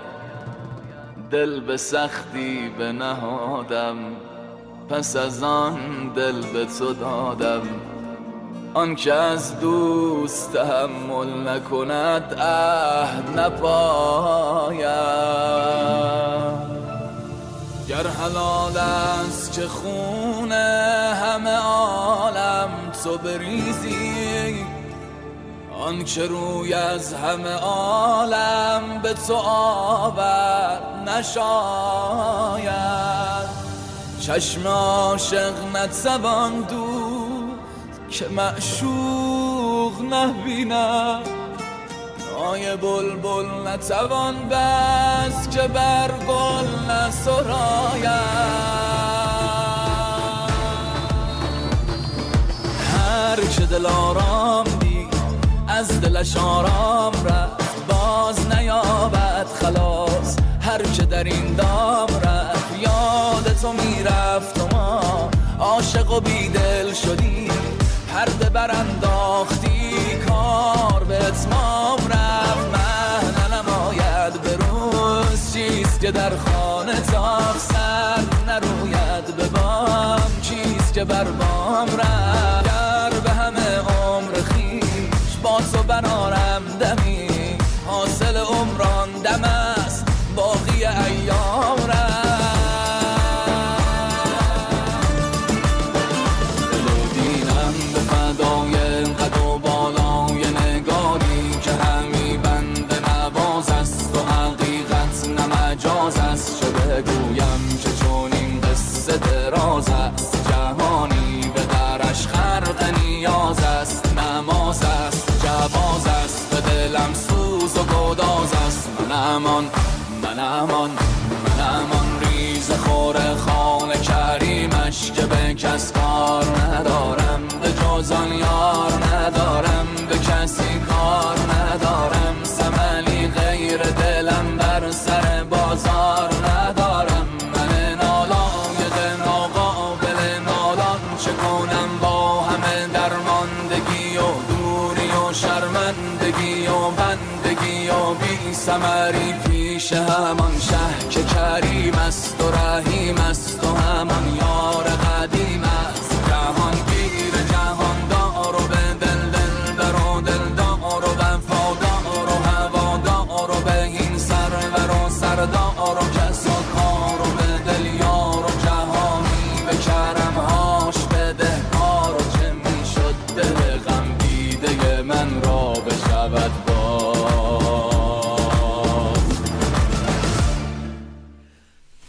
دل به سختی بنهادم پس از آن دل به تو دادم. آن که از دوست تحمل نکند عهد نپاید. گر حلال است که خون همه عالم تو بریزی آن که روی از همه عالم به تو آور نشاید. چشم عاشق نتوان دوخت که معشوق نبیند. آی بلبل نتوان بس که بر گل نسراید. هر که دل آرام از دلش آرام رفت. باز نیابد خلاص هر که در این دام رفت. یاد تو می‌رفت و ما عاشق و بیدل شدیم. پرده برانداختی کار به اتمام رفت. من نماید به روز چیست که در خانه تافسن بر نروید به بام چیز که بر بام رفت. با به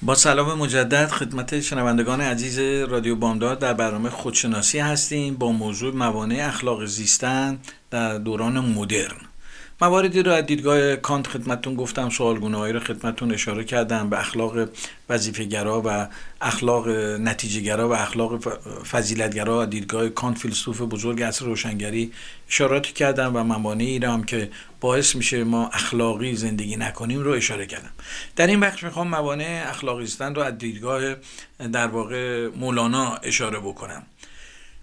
با سلام مجدد خدمت شنوندگان عزیز رادیو بامداد در برنامه خودشناسی هستیم با موضوع موانع اخلاق زیستن در دوران مدرن. مواردی رو از دیدگاه کانت خدمتون گفتم سوالگونه رو خدمتون اشاره کردم به اخلاق وظیفه‌گرا و اخلاق نتیجهگرا و اخلاق فضیلتگرا. دیدگاه کانت فیلسوف بزرگ عصر روشنگری اشاراتی کردم و موانعی رو هم که باعث میشه ما اخلاقی زندگی نکنیم رو اشاره کردم. در این بخش می‌خوام موانع اخلاقی زیستن رو از دیدگاه در واقع مولانا اشاره بکنم.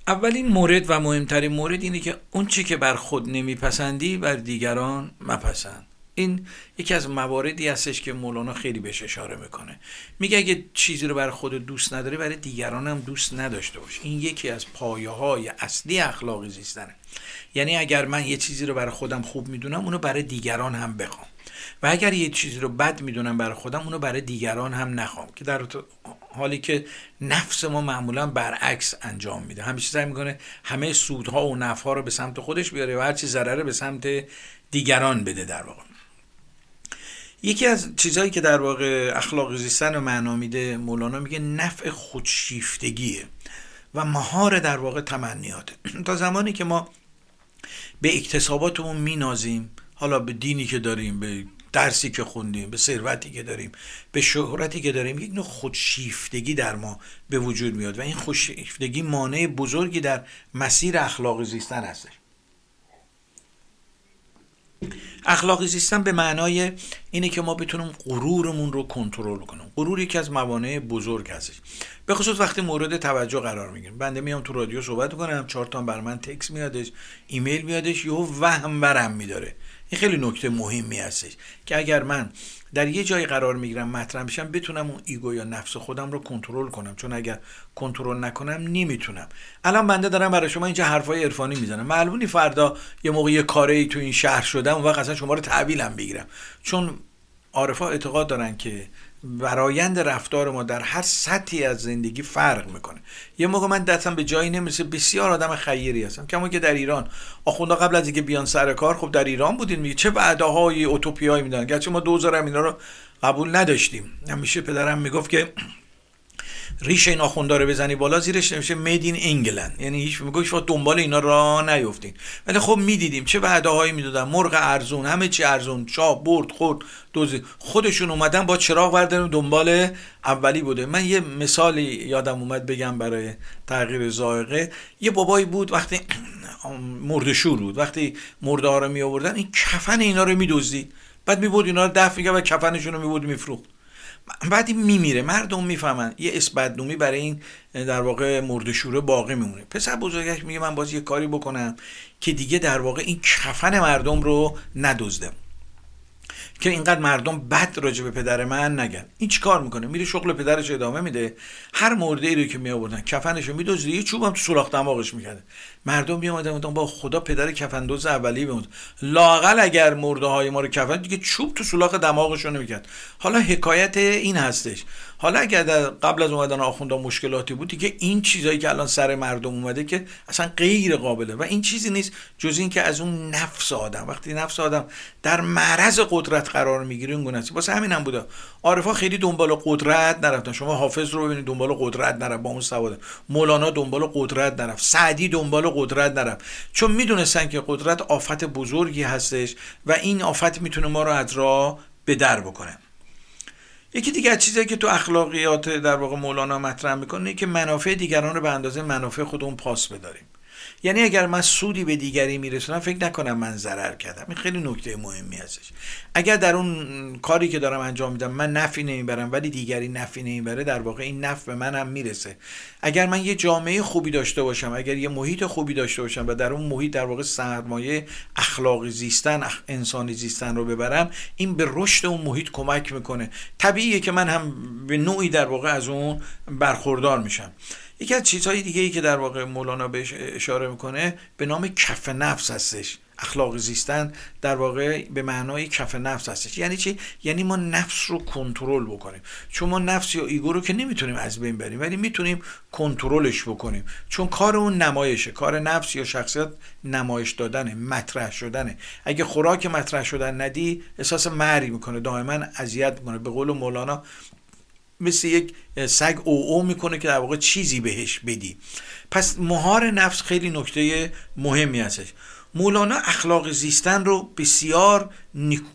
اولین مورد و مهمترین مورد اینه که اون چی که بر خود نمیپسندی بر دیگران مپسند. این یکی از مواردی هستش که مولانا خیلی بهش اشاره می‌کنه. میگه اگه چیزی رو بر خود دوست نداری برای دیگران هم دوست نداشته باش. این یکی از پایه های اصلی اخلاقی زیستنه. یعنی اگر من یه چیزی رو برای خودم خوب می‌دونم اونو برای دیگران هم بخوام. و اگر یه چیزی رو بد می‌دونم برای خودم اونو برای دیگران هم نخوام. که در حالی که نفس ما معمولا برعکس انجام میده. همیشه سعی می‌کنه. همه سودها و نفها رو به سمت خودش بیاره و هرچی ضرره به سمت دیگران بده در واقع. یکی از چیزهایی که در واقع اخلاق زیستن و معنا میده مولانا میگه نفع خودشیفتگیه و مهار در واقع تمنیاته. [CLEARS THROAT] تا زمانی که ما به اکتساباتمون مینازیم حالا به دینی که داریم به درسی که خوندیم به ثروتی که داریم به شهرتی که داریم یک نوع خودشیفتگی در ما به وجود میاد و این خودشیفتگی مانع بزرگی در مسیر اخلاق زیستن هستش. اخلاقی زیستن به معنای اینه که ما بتونیم غرورمون رو کنترل کنیم. غرور یکی از موانع بزرگ هستش. به خصوص وقتی مورد توجه قرار می‌گیریم. بنده میام تو رادیو صحبت کنم چهار تا بر من تکس میادش ایمیل میادش یهو وهم برم میداره. این خیلی نکته مهمی هستش که اگر من در یه جایی قرار می‌گیرم مطرح میشم بتونم اون ego یا نفس خودم رو کنترل کنم. چون اگر کنترل نکنم نمی‌تونم. الان بنده دارم برای شما اینجا حرفای عرفانی می‌زنم. معلومی فردا یه موقع یه کاری تو این شهر شدم و وقت اصلا شما رو تحویلم بگیرم. چون عارفا اعتقاد دارن که برایند رفتار ما در هر سطحی از زندگی فرق می‌کنه. یه موقع من دستم به جایی نمی‌رسه بسیار آدم خیری هستم. کما که در ایران. آخوندا قبل از اینکه بیان سر کار خب در ایران بودین میگه چه وعده های اوتوپیایی میدن گرچه ما دوزارم اینا رو قبول نداشتیم. همیشه پدرم می‌گفت که ریش این آخوندا رو بزنی بالا زیرش نمیشه مدین انگلند یعنی هیچ میگه هیچ دنبال اینا را نیفتین. ولی خب می‌دیدیم چه وعده هایی می‌دادن. مرغ ارزون همه چی ارزون. شاه برد خورد دوزی خودشون اومدن با چراغ برداریم دنبال اولی بوده. من یه مثالی یادم اومد بگم برای تغییر ذائقه. یه بابایی بود وقتی [CLEARS THROAT] مردشور بود. وقتی مرده ها رو می آوردن این کفن اینا رو میدزدید. بعد میبود اینا رو دفع می‌کرد و کفنشون رو میبود میفروخت. بعدی میمیره مردم می‌فهمن. یه اسبدنومی برای این در واقع مردشوره باقی میمونه. پسر بزرگش میگه من باز یه کاری بکنم که دیگه در واقع این کفن مردم رو ندزدم. که اینقدر مردم بد راجع به پدر من نگن. این چیکار می‌کنه؟ میره شغل پدرش ادامه میده. هر مرده ای رو که می کفنشو میدوزه یه چوبم تو سوراخ دماغش می‌کرده. مردم می اومدن با خدا پدر کفن دوز اولی بموند. لاقل اگر مرده های ما رو کفن دیگه چوب تو سوراخ دماغشون نمی‌کرد. حالا حکایت این هستش. حالا اگر قبل از اومدن آخوندا مشکلاتی بود دیگه این چیزایی که الان سر مردم اومده که اصلا غیر قابله و این چیزی نیست جز این که از اون نفس آدم. وقتی نفس آدم در معرض قدرت قرار می‌گیره اون گونه است. واسه همین هم بوده. عارفا خیلی دنبال قدرت نرفتن. شما حافظ رو ببینید دنبال قدرت نرفت. با اون سواد. مولانا دنبال قدرت نرفت. سعدی دنبال قدرت نرفت. چون می‌دونستن که قدرت آفت بزرگی هستش و این آفت می‌تونه ما رو از راه به در بکنه. یکی دیگه از چیزایی که تو اخلاقیات در واقع مولانا مطرح می‌کنه که منافع دیگران رو به اندازه منافع خودمون پاس بداریم. یعنی اگر من سودی به دیگری میرسونم فکر نکنم من ضرر کردم. این خیلی نکته مهمی هستش اگر در اون کاری که دارم انجام میدم من نفی نمی‌برم ولی دیگری نفی نمی‌بره در واقع این نفع به من هم می‌رسه. اگر من یه جامعه خوبی داشته باشم اگر یه محیط خوبی داشته باشم و در اون محیط در واقع سرمایه اخلاقی زیستن انسانی زیستن رو ببرم این به رشد اون محیط کمک می‌کنه. طبیعیه که من هم به نوعی در واقع از اون برخوردار میشم. یکی از چیزهای دیگه ای که در واقع مولانا بهش اشاره می‌کنه به نام کف نفس هستش. اخلاق زیستن در واقع به معنای کف نفس هستش. یعنی چی؟ یعنی ما نفس رو کنترل بکنیم. چون ما نفس یا ایگو رو که نمی‌تونیم از بین بریم ولی می‌تونیم کنترلش بکنیم. چون کار اون نمایشه. کار نفس یا شخصیت نمایش دادنه مطرح شدنه. اگه خوراک مطرح شدن ندی احساس مری می‌کنه. دائما اذیت می‌کنه. به قول مولانا مثل یک سگ او او می‌کنه که در واقع چیزی بهش بدی. پس مهار نفس خیلی نکته مهمی هستش. مولانا اخلاق زیستن رو بسیار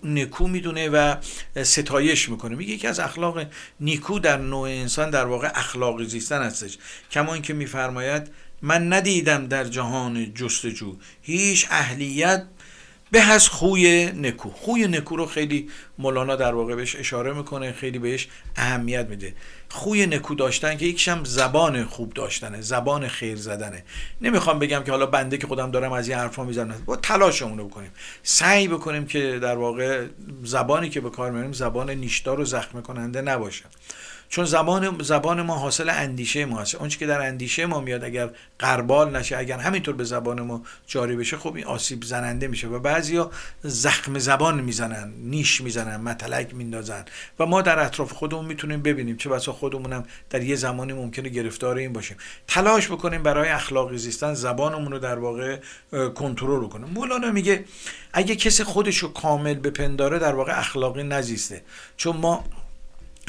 نیکو می‌دونه و ستایش می‌کنه. میگه یکی از اخلاق نیکو در نوع انسان در واقع اخلاق زیستن هستش. کما اینکه میفرماید من ندیدم در جهان جستجو هیچ اهلیت به از خوی نکو. خوی نکو رو خیلی مولانا در واقع بهش اشاره می‌کنه خیلی بهش اهمیت میده. خوی نکو داشتن که یکیش هم زبان خوب داشتنه زبان خیر زدنه. نمی‌خوام بگم که حالا بنده که خودم دارم از این حرفا می‌زنم با تلاشمون رو بکنیم. سعی بکنیم که در واقع زبانی که به کار می‌بریم زبان نیشدار و زخم کننده نباشه. چون زبان زبان ما حاصل اندیشه ما هست. اونچه که در اندیشه ما میاد اگر قربال نشه اگر همینطور به زبان ما جاری بشه خب این آسیب زننده میشه و بعضیا زخم زبان می‌زنن نیش می‌زنن متلک میندازن و ما در اطراف خودمون می‌تونیم ببینیم چه بسا خودمونم در یه زمانی ممکنه گرفتار این باشیم. تلاش بکنیم برای اخلاقی زیستن زبانمون رو در واقع کنترل کنیم مولانا میگه اگه کسی خودش رو کامل بپنداره در واقع اخلاقی نزیسته. چون ما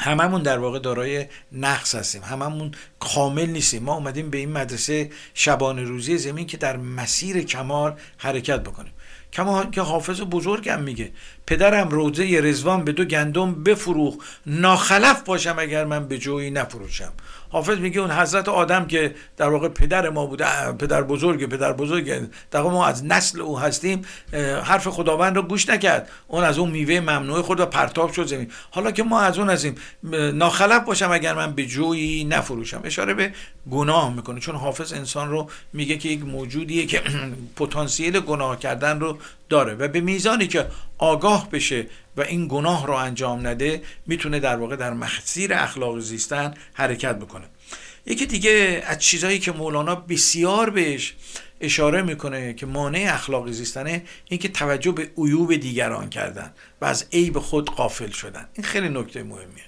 هممون در واقع دارای نقص هستیم. هممون کامل نیستیم. ما اومدیم به این مدرسه شبانه روزی زمین که در مسیر کمال حرکت بکنیم. کما که حافظ بزرگم میگه پدرم روزه رزوان به دو گندم بفروخ ناخلف باشم اگر من به جویی نفروشم. حافظ میگه اون حضرت آدم که در واقع پدر ما بوده پدر بزرگ پدر بزرگ در ما از نسل او هستیم حرف خداوند رو گوش نکرد. اون از اون میوه ممنوع خود و پرتاب شد زمین. حالا که ما از اون هستیم ناخلف باشم اگر من به جویی نفروشم. اشاره به گناه می‌کنه. چون حافظ انسان رو میگه که یک موجودیه که [CLEARS THROAT] پتانسیل گناه کردن رو داره و به میزانی که آگاه بشه و این گناه رو انجام نده می‌تونه در واقع در مسیر اخلاق زیستن حرکت بکنه. یکی دیگه از چیزهایی که مولانا بسیار بهش اشاره می‌کنه که مانع اخلاق زیستنه اینکه توجه به عیوب دیگران کردن و از عیب خود قافل شدن. این خیلی نکته مهمیه.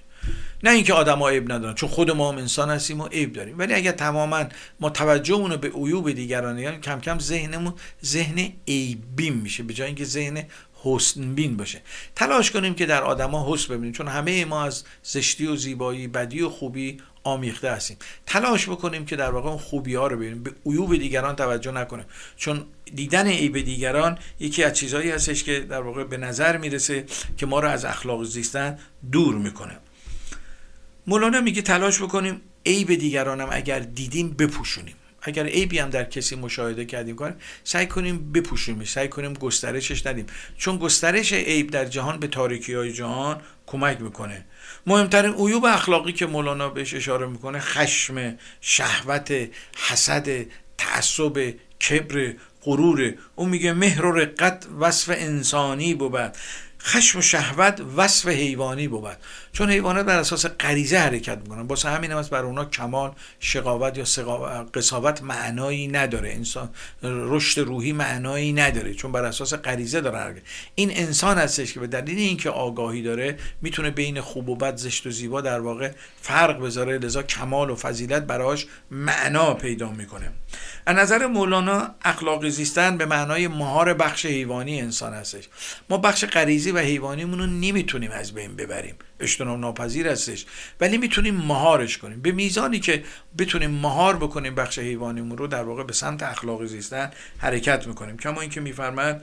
نه اینکه آدما عیب ندارن چون خود ما هم انسان هستیم و عیب داریم. ولی اگر تماما ما توجهمون رو به عیوب دیگران نگاه کم کم ذهنمون ذهن عیبین میشه به جای اینکه ذهن حسن بین باشه. تلاش کنیم که در آدما حسن ببینیم چون همه ما از زشتی و زیبایی بدی و خوبی آمیخته هستیم. تلاش بکنیم که در واقع اون خوبی ها رو ببینیم. به عیوب دیگران توجه نکنیم. چون دیدن عیب دیگران یکی از چیزهایی هستش که در واقع به نظر می‌رسه که ما رو از اخلاق زیستن دور می‌کنه. مولانا میگه تلاش بکنیم عیب دیگرانم اگر دیدیم بپوشونیم. اگر عیبی هم در کسی مشاهده کردیم کنیم سعی کنیم بپوشیم سعی کنیم گسترشش ندیم. چون گسترش عیب در جهان به تاریکی های جهان کمک می‌کنه. مهمترین عیوب اخلاقی که مولانا بهش اشاره می‌کنه خشم شهوت حسد تعصب کبر غرور. اون میگه مهر و رقت وصف انسانی بود خشم و شهوت وصف حیوانی بود چون حیوانات بر اساس غریزه حرکت می‌کنن. واسه همین هم بر اونا کمال شقاوت یا قصاوت معنایی نداره. انسان رشد روحی معنایی نداره چون بر اساس غریزه داره حرکت. این انسان هستش که به دلیل اینکه آگاهی داره می‌تونه بین خوب و بد زشت و زیبا در واقع فرق بذاره. لذا کمال و فضیلت براش معنا پیدا می‌کنه. از نظر مولانا اخلاقی زیستن به معنای مهار بخش حیوانی انسان هستش. ما بخش غریزی و حیوانیمون رو نمی‌تونیم از بین ببریم. اجتناب ناپذیر هستش. ولی می‌تونیم مهارش کنیم. به میزانی که بتونیم مهار بکنیم بخش حیوانیمون رو در واقع به سمت اخلاقی زیستن حرکت می‌کنیم. کما اینکه میفرماد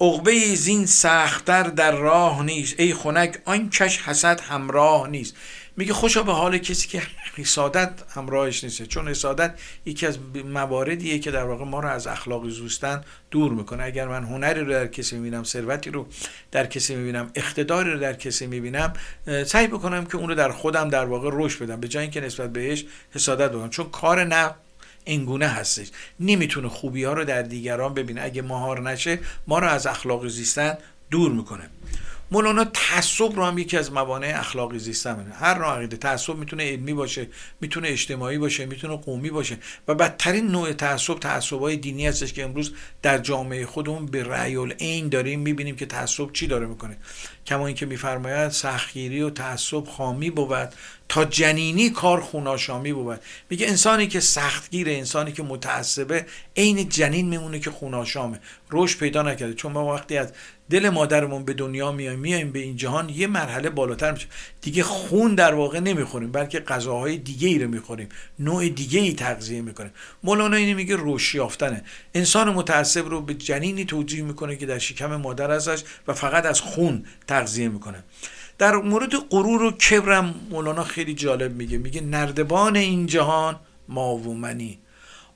عقبه زین سختتر در راه نیست. ای خنک آن کش حسد همراه نیست. میگه خوشا به حال کسی که حسادت همراهش نیست. چون حسادت یکی از مواردیه که در واقع ما رو از اخلاق زوستن دور می‌کنه. اگر من هنری رو در کسی می‌بینم ثروتی رو در کسی می‌بینم اقتداری رو در کسی می‌بینم سعی بکنم که اون رو در خودم در واقع رشد بدم. به جای اینکه نسبت بهش حسادت بکنم. چون کار نه اینگونه هستش. نمی‌تونه خوبی ها رو در دیگران ببینه. اگه مهار نشه ما رو از اخلاق زیستن دور می‌کنه. مولانا تعصب رو هم یکی از موانع اخلاقی زیستن هر نوع عقیده تعصب می‌تونه علمی باشه می‌تونه اجتماعی باشه می‌تونه قومی باشه و بدترین نوع تعصب تعصبای دینی هستش که امروز در جامعه خودمون به رأی العین داریم می‌بینیم که تعصب چی داره می‌کنه. کما اینکه میفرماید سختگیری و تعصب خامی بود تا جنینی کار خوناشامی بود. میگه انسانی که سختگیره انسانی که متعصبه عین جنین میمونه که خوناشامه. رشد پیدا نکرده. چون ما وقتی از دل مادرمون به دنیا میایم میایم به این جهان یه مرحله بالاتر میشه. دیگه خون در واقع نمی‌خوریم بلکه غذاهای دیگه ای رو می‌خوریم. نوع دیگه ای تغذیه می‌کنیم. مولانا اینو میگه رشد یافتنه. انسان متعصب رو به جنینی توجیه می‌کنه که در شکم مادر ازش و فقط از خون تغذیه می‌کنه. در مورد غرور و کبرم مولانا خیلی جالب میگه. میگه نردبان این جهان ماوومنی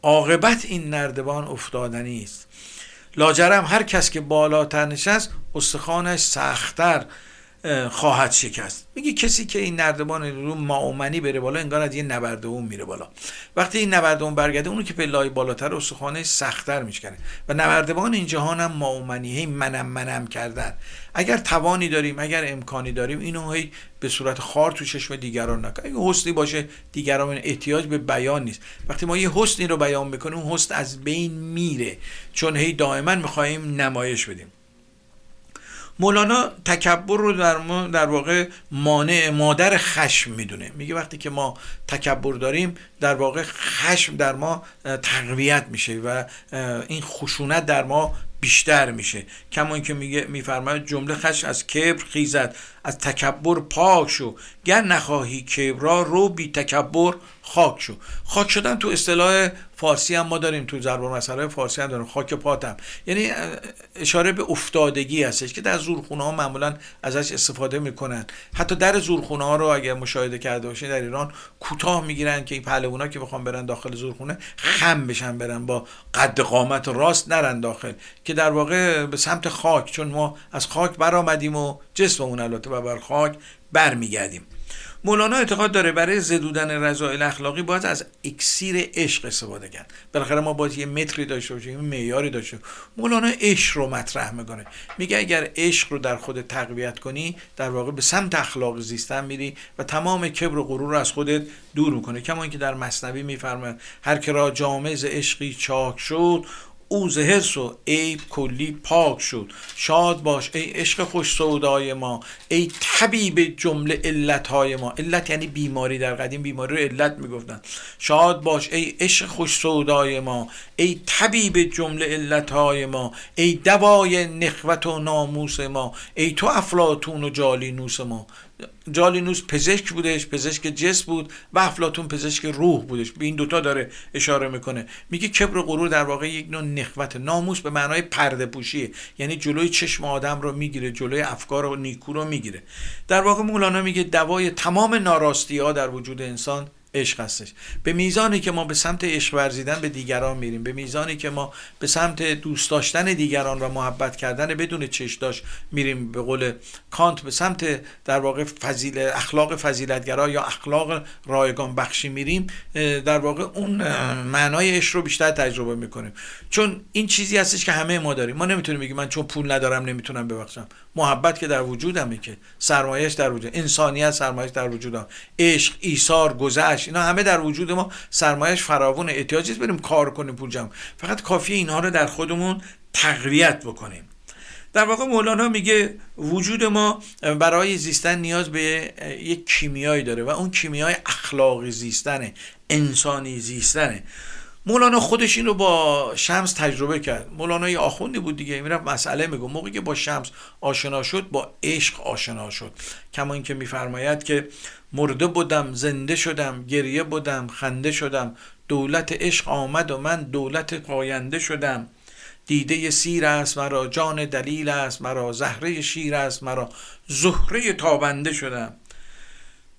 عاقبت این نردبان افتادنی است. لاجرم هر کس که بالاتر نشست استخوانش سختتر. خواهد شکست. میگه کسی که این نردبان رو معومنی بره بالا انگار از یه نبردون میره بالا. وقتی این نبردون برگرده اونو که پلای بالاتر استخوانش سختتر میشکنه و نبردبان این جهان هم معومنی هی منم منم کردن. اگر توانی داریم اگر امکانی داریم اینو هی به صورت خار تو چشم دیگران نکن. اگه حسنی باشه دیگران احتیاج به بیان نیست. وقتی ما یه حسنی رو بیان می‌کنیم اون حسن از بین میره. چون هی دائما می‌خواهیم نمایش بدیم. مولانا تکبر رو در, ما در واقع مانع مادر خشم می‌دونه. میگه وقتی که ما تکبر داریم در واقع خشم در ما تقویت میشه و این خشونت در ما بیشتر میشه. کما اینکه میگه میفرماید جمله خش از کبر خیزد از تکبر پاک شو. گر نخواهی کبرا رو بی تکبر خاک شو. خاک شدن تو اصطلاح فارسی هم ما داریم تو ضرب مسئله فارسی هم داریم. خاک پاتم. یعنی اشاره به افتادگی هستش که در زورخونه ها معمولا ازش استفاده می‌کنن. حتی در زورخونه ها رو اگر مشاهده کرده باشین در ایران کوتاه می‌گیرن که این که بخوام برن داخل زورخونه خم بشن برن با قد قامت راست نرن داخل. که در واقع به سمت خاک چون ما از خاک برآمدیم و جسممون البته بر خاک برمیگردیم. مولانا اعتقاد داره برای زدودن رضایل اخلاقی باید از اکسیر عشق استفاده کرد. بالاخره ما باید یه متری داشته باشیم یه معیاری داشته مولانا عشق رو مطرح می‌کنه. میگه اگر عشق رو در خود تقویت کنی در واقع به سمت اخلاق زیستن میری و تمام کبر و غرور رو از خودت دور می‌کنه کما اینکه در مصنوی میفرماید هر که را جامز عشقی چاک شد او زهرس و عیب کلی پاک شد. شاد باش ای عشق خوش سودای ما ای طبیب جمله علتهای ما. علت یعنی بیماری در قدیم بیماری رو علت می‌گفتن. شاد باش ای عشق خوش سودای ما ای طبیب جمله علتهای ما ای دوای نخوت و ناموس ما ای تو افلاتون و جالینوس ما. جالینوس پزشک بودش پزشک جس بود و افلاتون پزشک روح بودش. به این دوتا داره اشاره می‌کنه. میگه کبر و غرور در واقع یک نوع نخوت ناموس به معنای پرده پوشیه یعنی جلوی چشم آدم رو می‌گیره جلوی افکار و نیکو رو می‌گیره. در واقع مولانا میگه دوای تمام ناراستی ها در وجود انسان عشق هستش. به میزانی که ما به سمت عشق ورزیدن به دیگران میریم. به میزانی که ما به سمت دوست داشتن دیگران و محبت کردن بدون چش داشت میریم. به قول کانت به سمت در واقع فضیل اخلاق فضیلتگرا یا اخلاق رایگان بخشی میریم. در واقع اون معنای عشق رو بیشتر تجربه می‌کنیم. چون این چیزی هستش که همه ما داریم. ما نمی‌تونیم بگیم من چون پول ندارم نمی‌تونم ببخشم. محبت که در وجودمه که سرمایش در وجود انسانیت سرمایش در وجودم عشق ایثار گذشت اینا همه در وجود ما سرمایش فراوون احتیاجی بریم کار کنیم پول جمع. فقط کافی اینها رو در خودمون تقویت بکنیم. در واقع مولانا میگه وجود ما برای زیستن نیاز به یک کیمیایی داره و اون کیمیای اخلاقی زیستنه انسانی زیستنه. مولانا خودش این رو با شمس تجربه کرد. مولانا یه آخوندی بود دیگه می‌رفت مسئله میگو موقعی که با شمس آشنا شد با عشق آشنا شد. کما اینکه میفرماید که مرده بودم زنده شدم گریه بودم خنده شدم. دولت عشق آمد و من دولت پاینده شدم. دیده سیر است مرا جان دلیل است مرا زهره شیر است مرا. زهره تابنده شدم.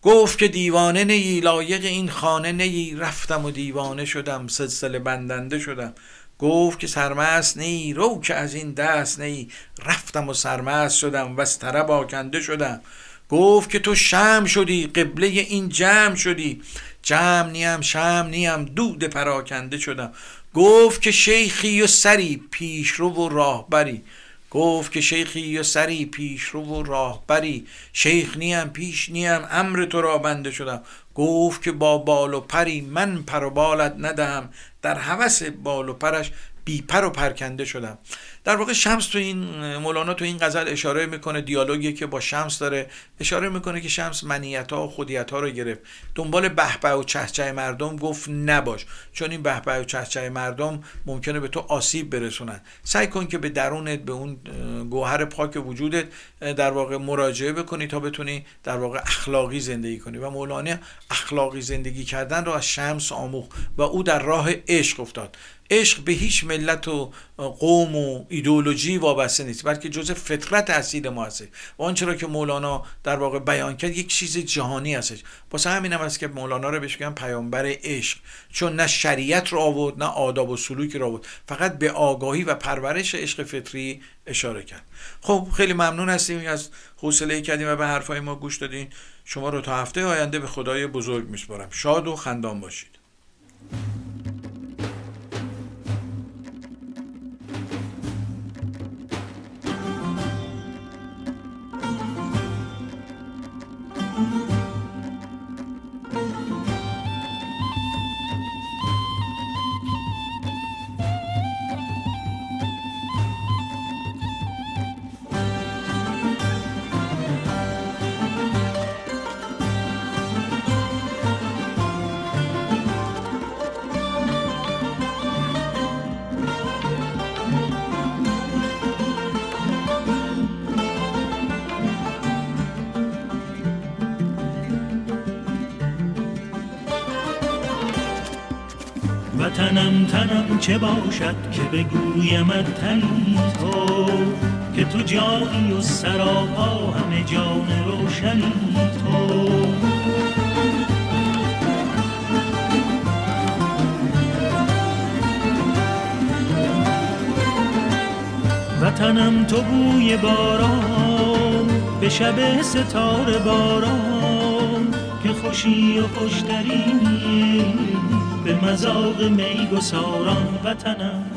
گفت که دیوانه نیی لایق این خانه نیی رفتم و دیوانه شدم سلسله بندنده شدم. گفت که سرمست نیی رو که از این دست نیی رفتم و سرمست شدم و از طرب آکنده شدم. گفت که تو شم شدی قبله این جمع شدی. جمع نیم شم نیم دود پراکنده شدم. گفت که شیخی و سری پیشرو و راهبری. گفت که شیخی و سری پیشرو و راهبری. شیخ نیم پیش نیم امر تو را بنده شدم. گفت که با بال و پری من پر و بالت ندهم. در هوس بال و پرش بی پر و پرکنده شدم. در واقع شمس تو این مولانا تو این غزل اشاره می‌کنه دیالوگی که با شمس داره. اشاره می‌کنه که شمس منیت ها و خودیت ها رو گرفت. دنبال بهبه و چهچه مردم گفت نباش. چون این بهبه و چهچه مردم ممکنه به تو آسیب برسونن. سعی کن که به درونت به اون گوهر پاک وجودت در واقع مراجعه بکنی تا بتونی در واقع اخلاقی زندگی کنی. و مولانا اخلاقی زندگی کردن رو از شمس آموخت و او در راه عشق افتاد. عشق به هیچ ملت و قوم و ایدولوژی وابسته نیست بلکه جزء فطرت اصیل ما هست و آنچه را که مولانا در واقع بیان کرد یک چیز جهانی هستش. واسه همین هم است که مولانا رو بهش میگن پیامبر عشق. چون نه شریعت رو آورد نه آداب و سلوکی رو آورد. فقط به آگاهی و پرورش عشق فطری اشاره کرد. خب خیلی ممنون هستیم. از حوصله کردیم و به حرفای ما گوش دادین. شما رو تا هفته آینده به خدای بزرگ میسپارم. شاد و خندان باشید. وطنم تنم چه باشد که بگویمت تنی تو که تو جایی و سراپا همه جان روشنی تو. وطنم تو بوی باران به شب ستاره باران که خوشی و خوشترینی به مذاق می گساران وطنم وطنم.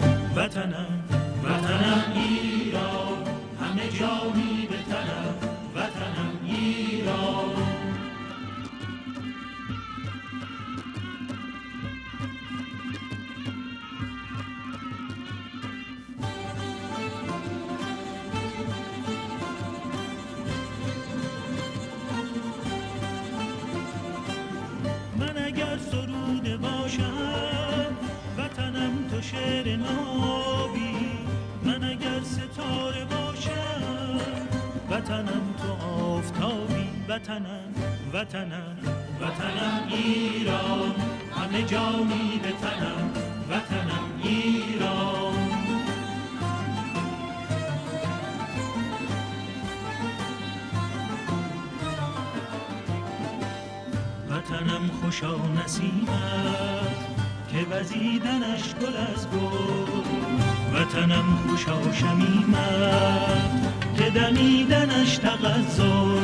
وطنم خوشا نسیمت که وزیدنش گل از گل. وطنم خوشا شمیمت که دمیدنش تغزل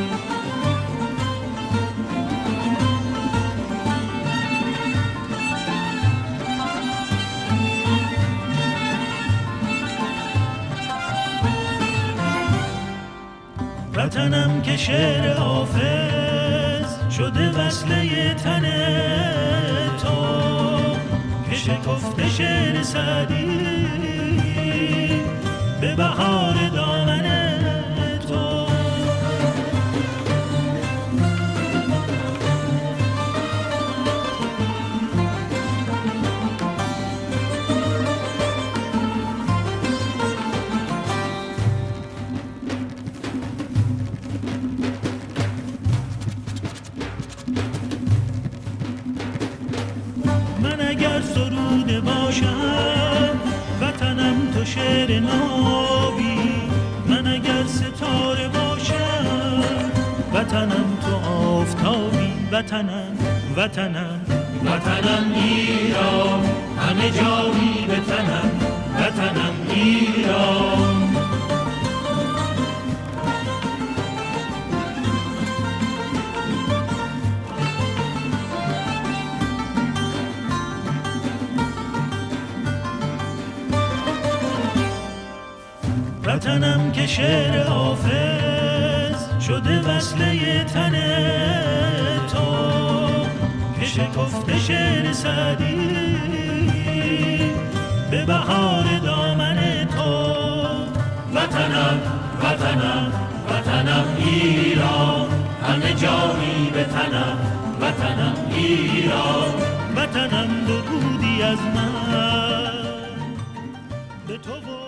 وطنم که شعر حافظ شده وصله تن تو که شکفته شعر سعدی به بهار دامن نابی. من اگر ستاره باشم وطنم تو آفتابی. وطنم وطنم وطنم ایران. همه جایی به تنم وطنم ایران. وطنم که شعر حافظ شده وصله تن تو که شکفته شعر سعدی به بهار دامن تو. وطنم وطنم وطنم ایران همه جایی به تنم وطنم ایران. وطنم درودی از من. به تو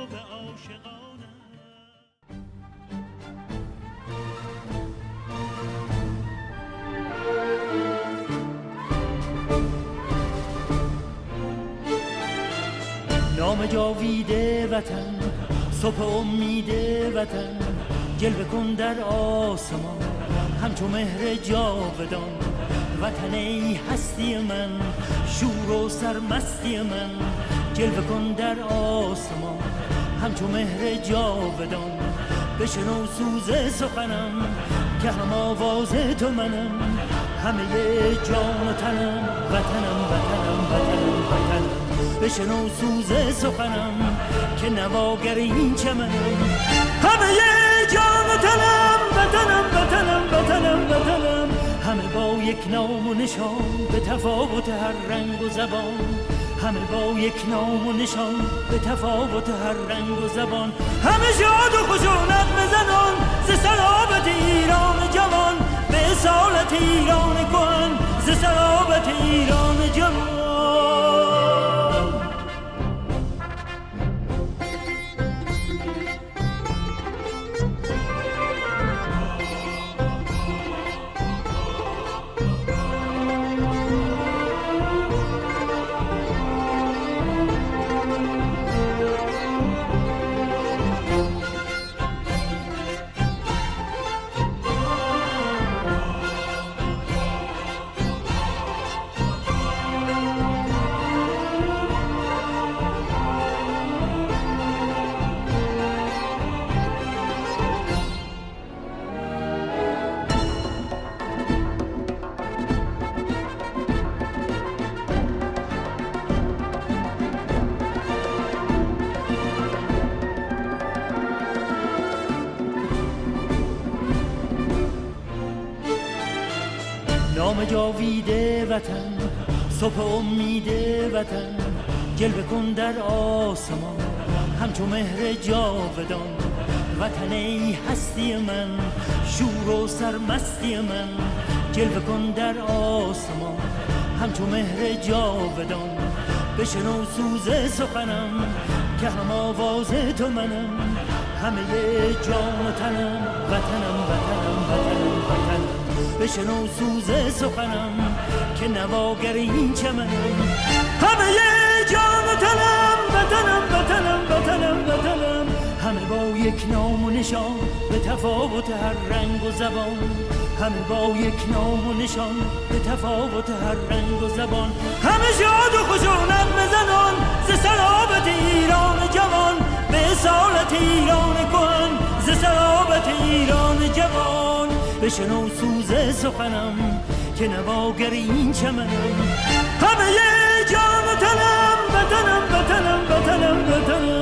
جاویده وطن صبح امید وطن جلوه کن در آسمان. همچو مهر جاودان وطن ای هستی من شور و سرمستی من. جلوه کن در آسمان همچو مهر جاودان. بشنو سوز سخنم که هم آواز تو منم. همه جان و تنم وطنم وطنم وطنم وطنم. بشنو سوز سخنم که نواگر این چمنم. همه جان و تنم وطنم وطنم وطنم وطنم. همه با یک نام و نشان به تفاوت هر رنگ و زبان. همه با یک نام و نشان به تفاوت هر رنگ و زبان. همه شاد و خوش و نغمه زنان ز سلامت ایران جوان. به اصالت ایران کهن ز سلامت ایران جوان. جاویده وطن صبح امید وطن. جلوه کن در آسمان همچو مهر جاودان. وطن ای هستی من شور و سرمستی من. جلوه کن در آسمان همچو مهر جاودان. بشنو سوز سخنم که هم آواز تو منم. همه جان و تنم وطنم وطنم وطنم وطنم. بشنو سوز سخنم که نواگر این چمنم. همه جان و تنم وطنم وطنم وطنم وطنم. همه با یک نام و نشان به تفاوت هر رنگ و زبان. همه با یک نام و نشان به تفاوت هر رنگ و زبان. همه شاد و خوش و نغمه زنان ز سلابت ایران جوان. به اصالت ایران کهن ز سلابت ایران جوان. بشنو سوز سخنم که نواگر این چمنم. همه جام تنم بتنم بتنم بتنم بتنم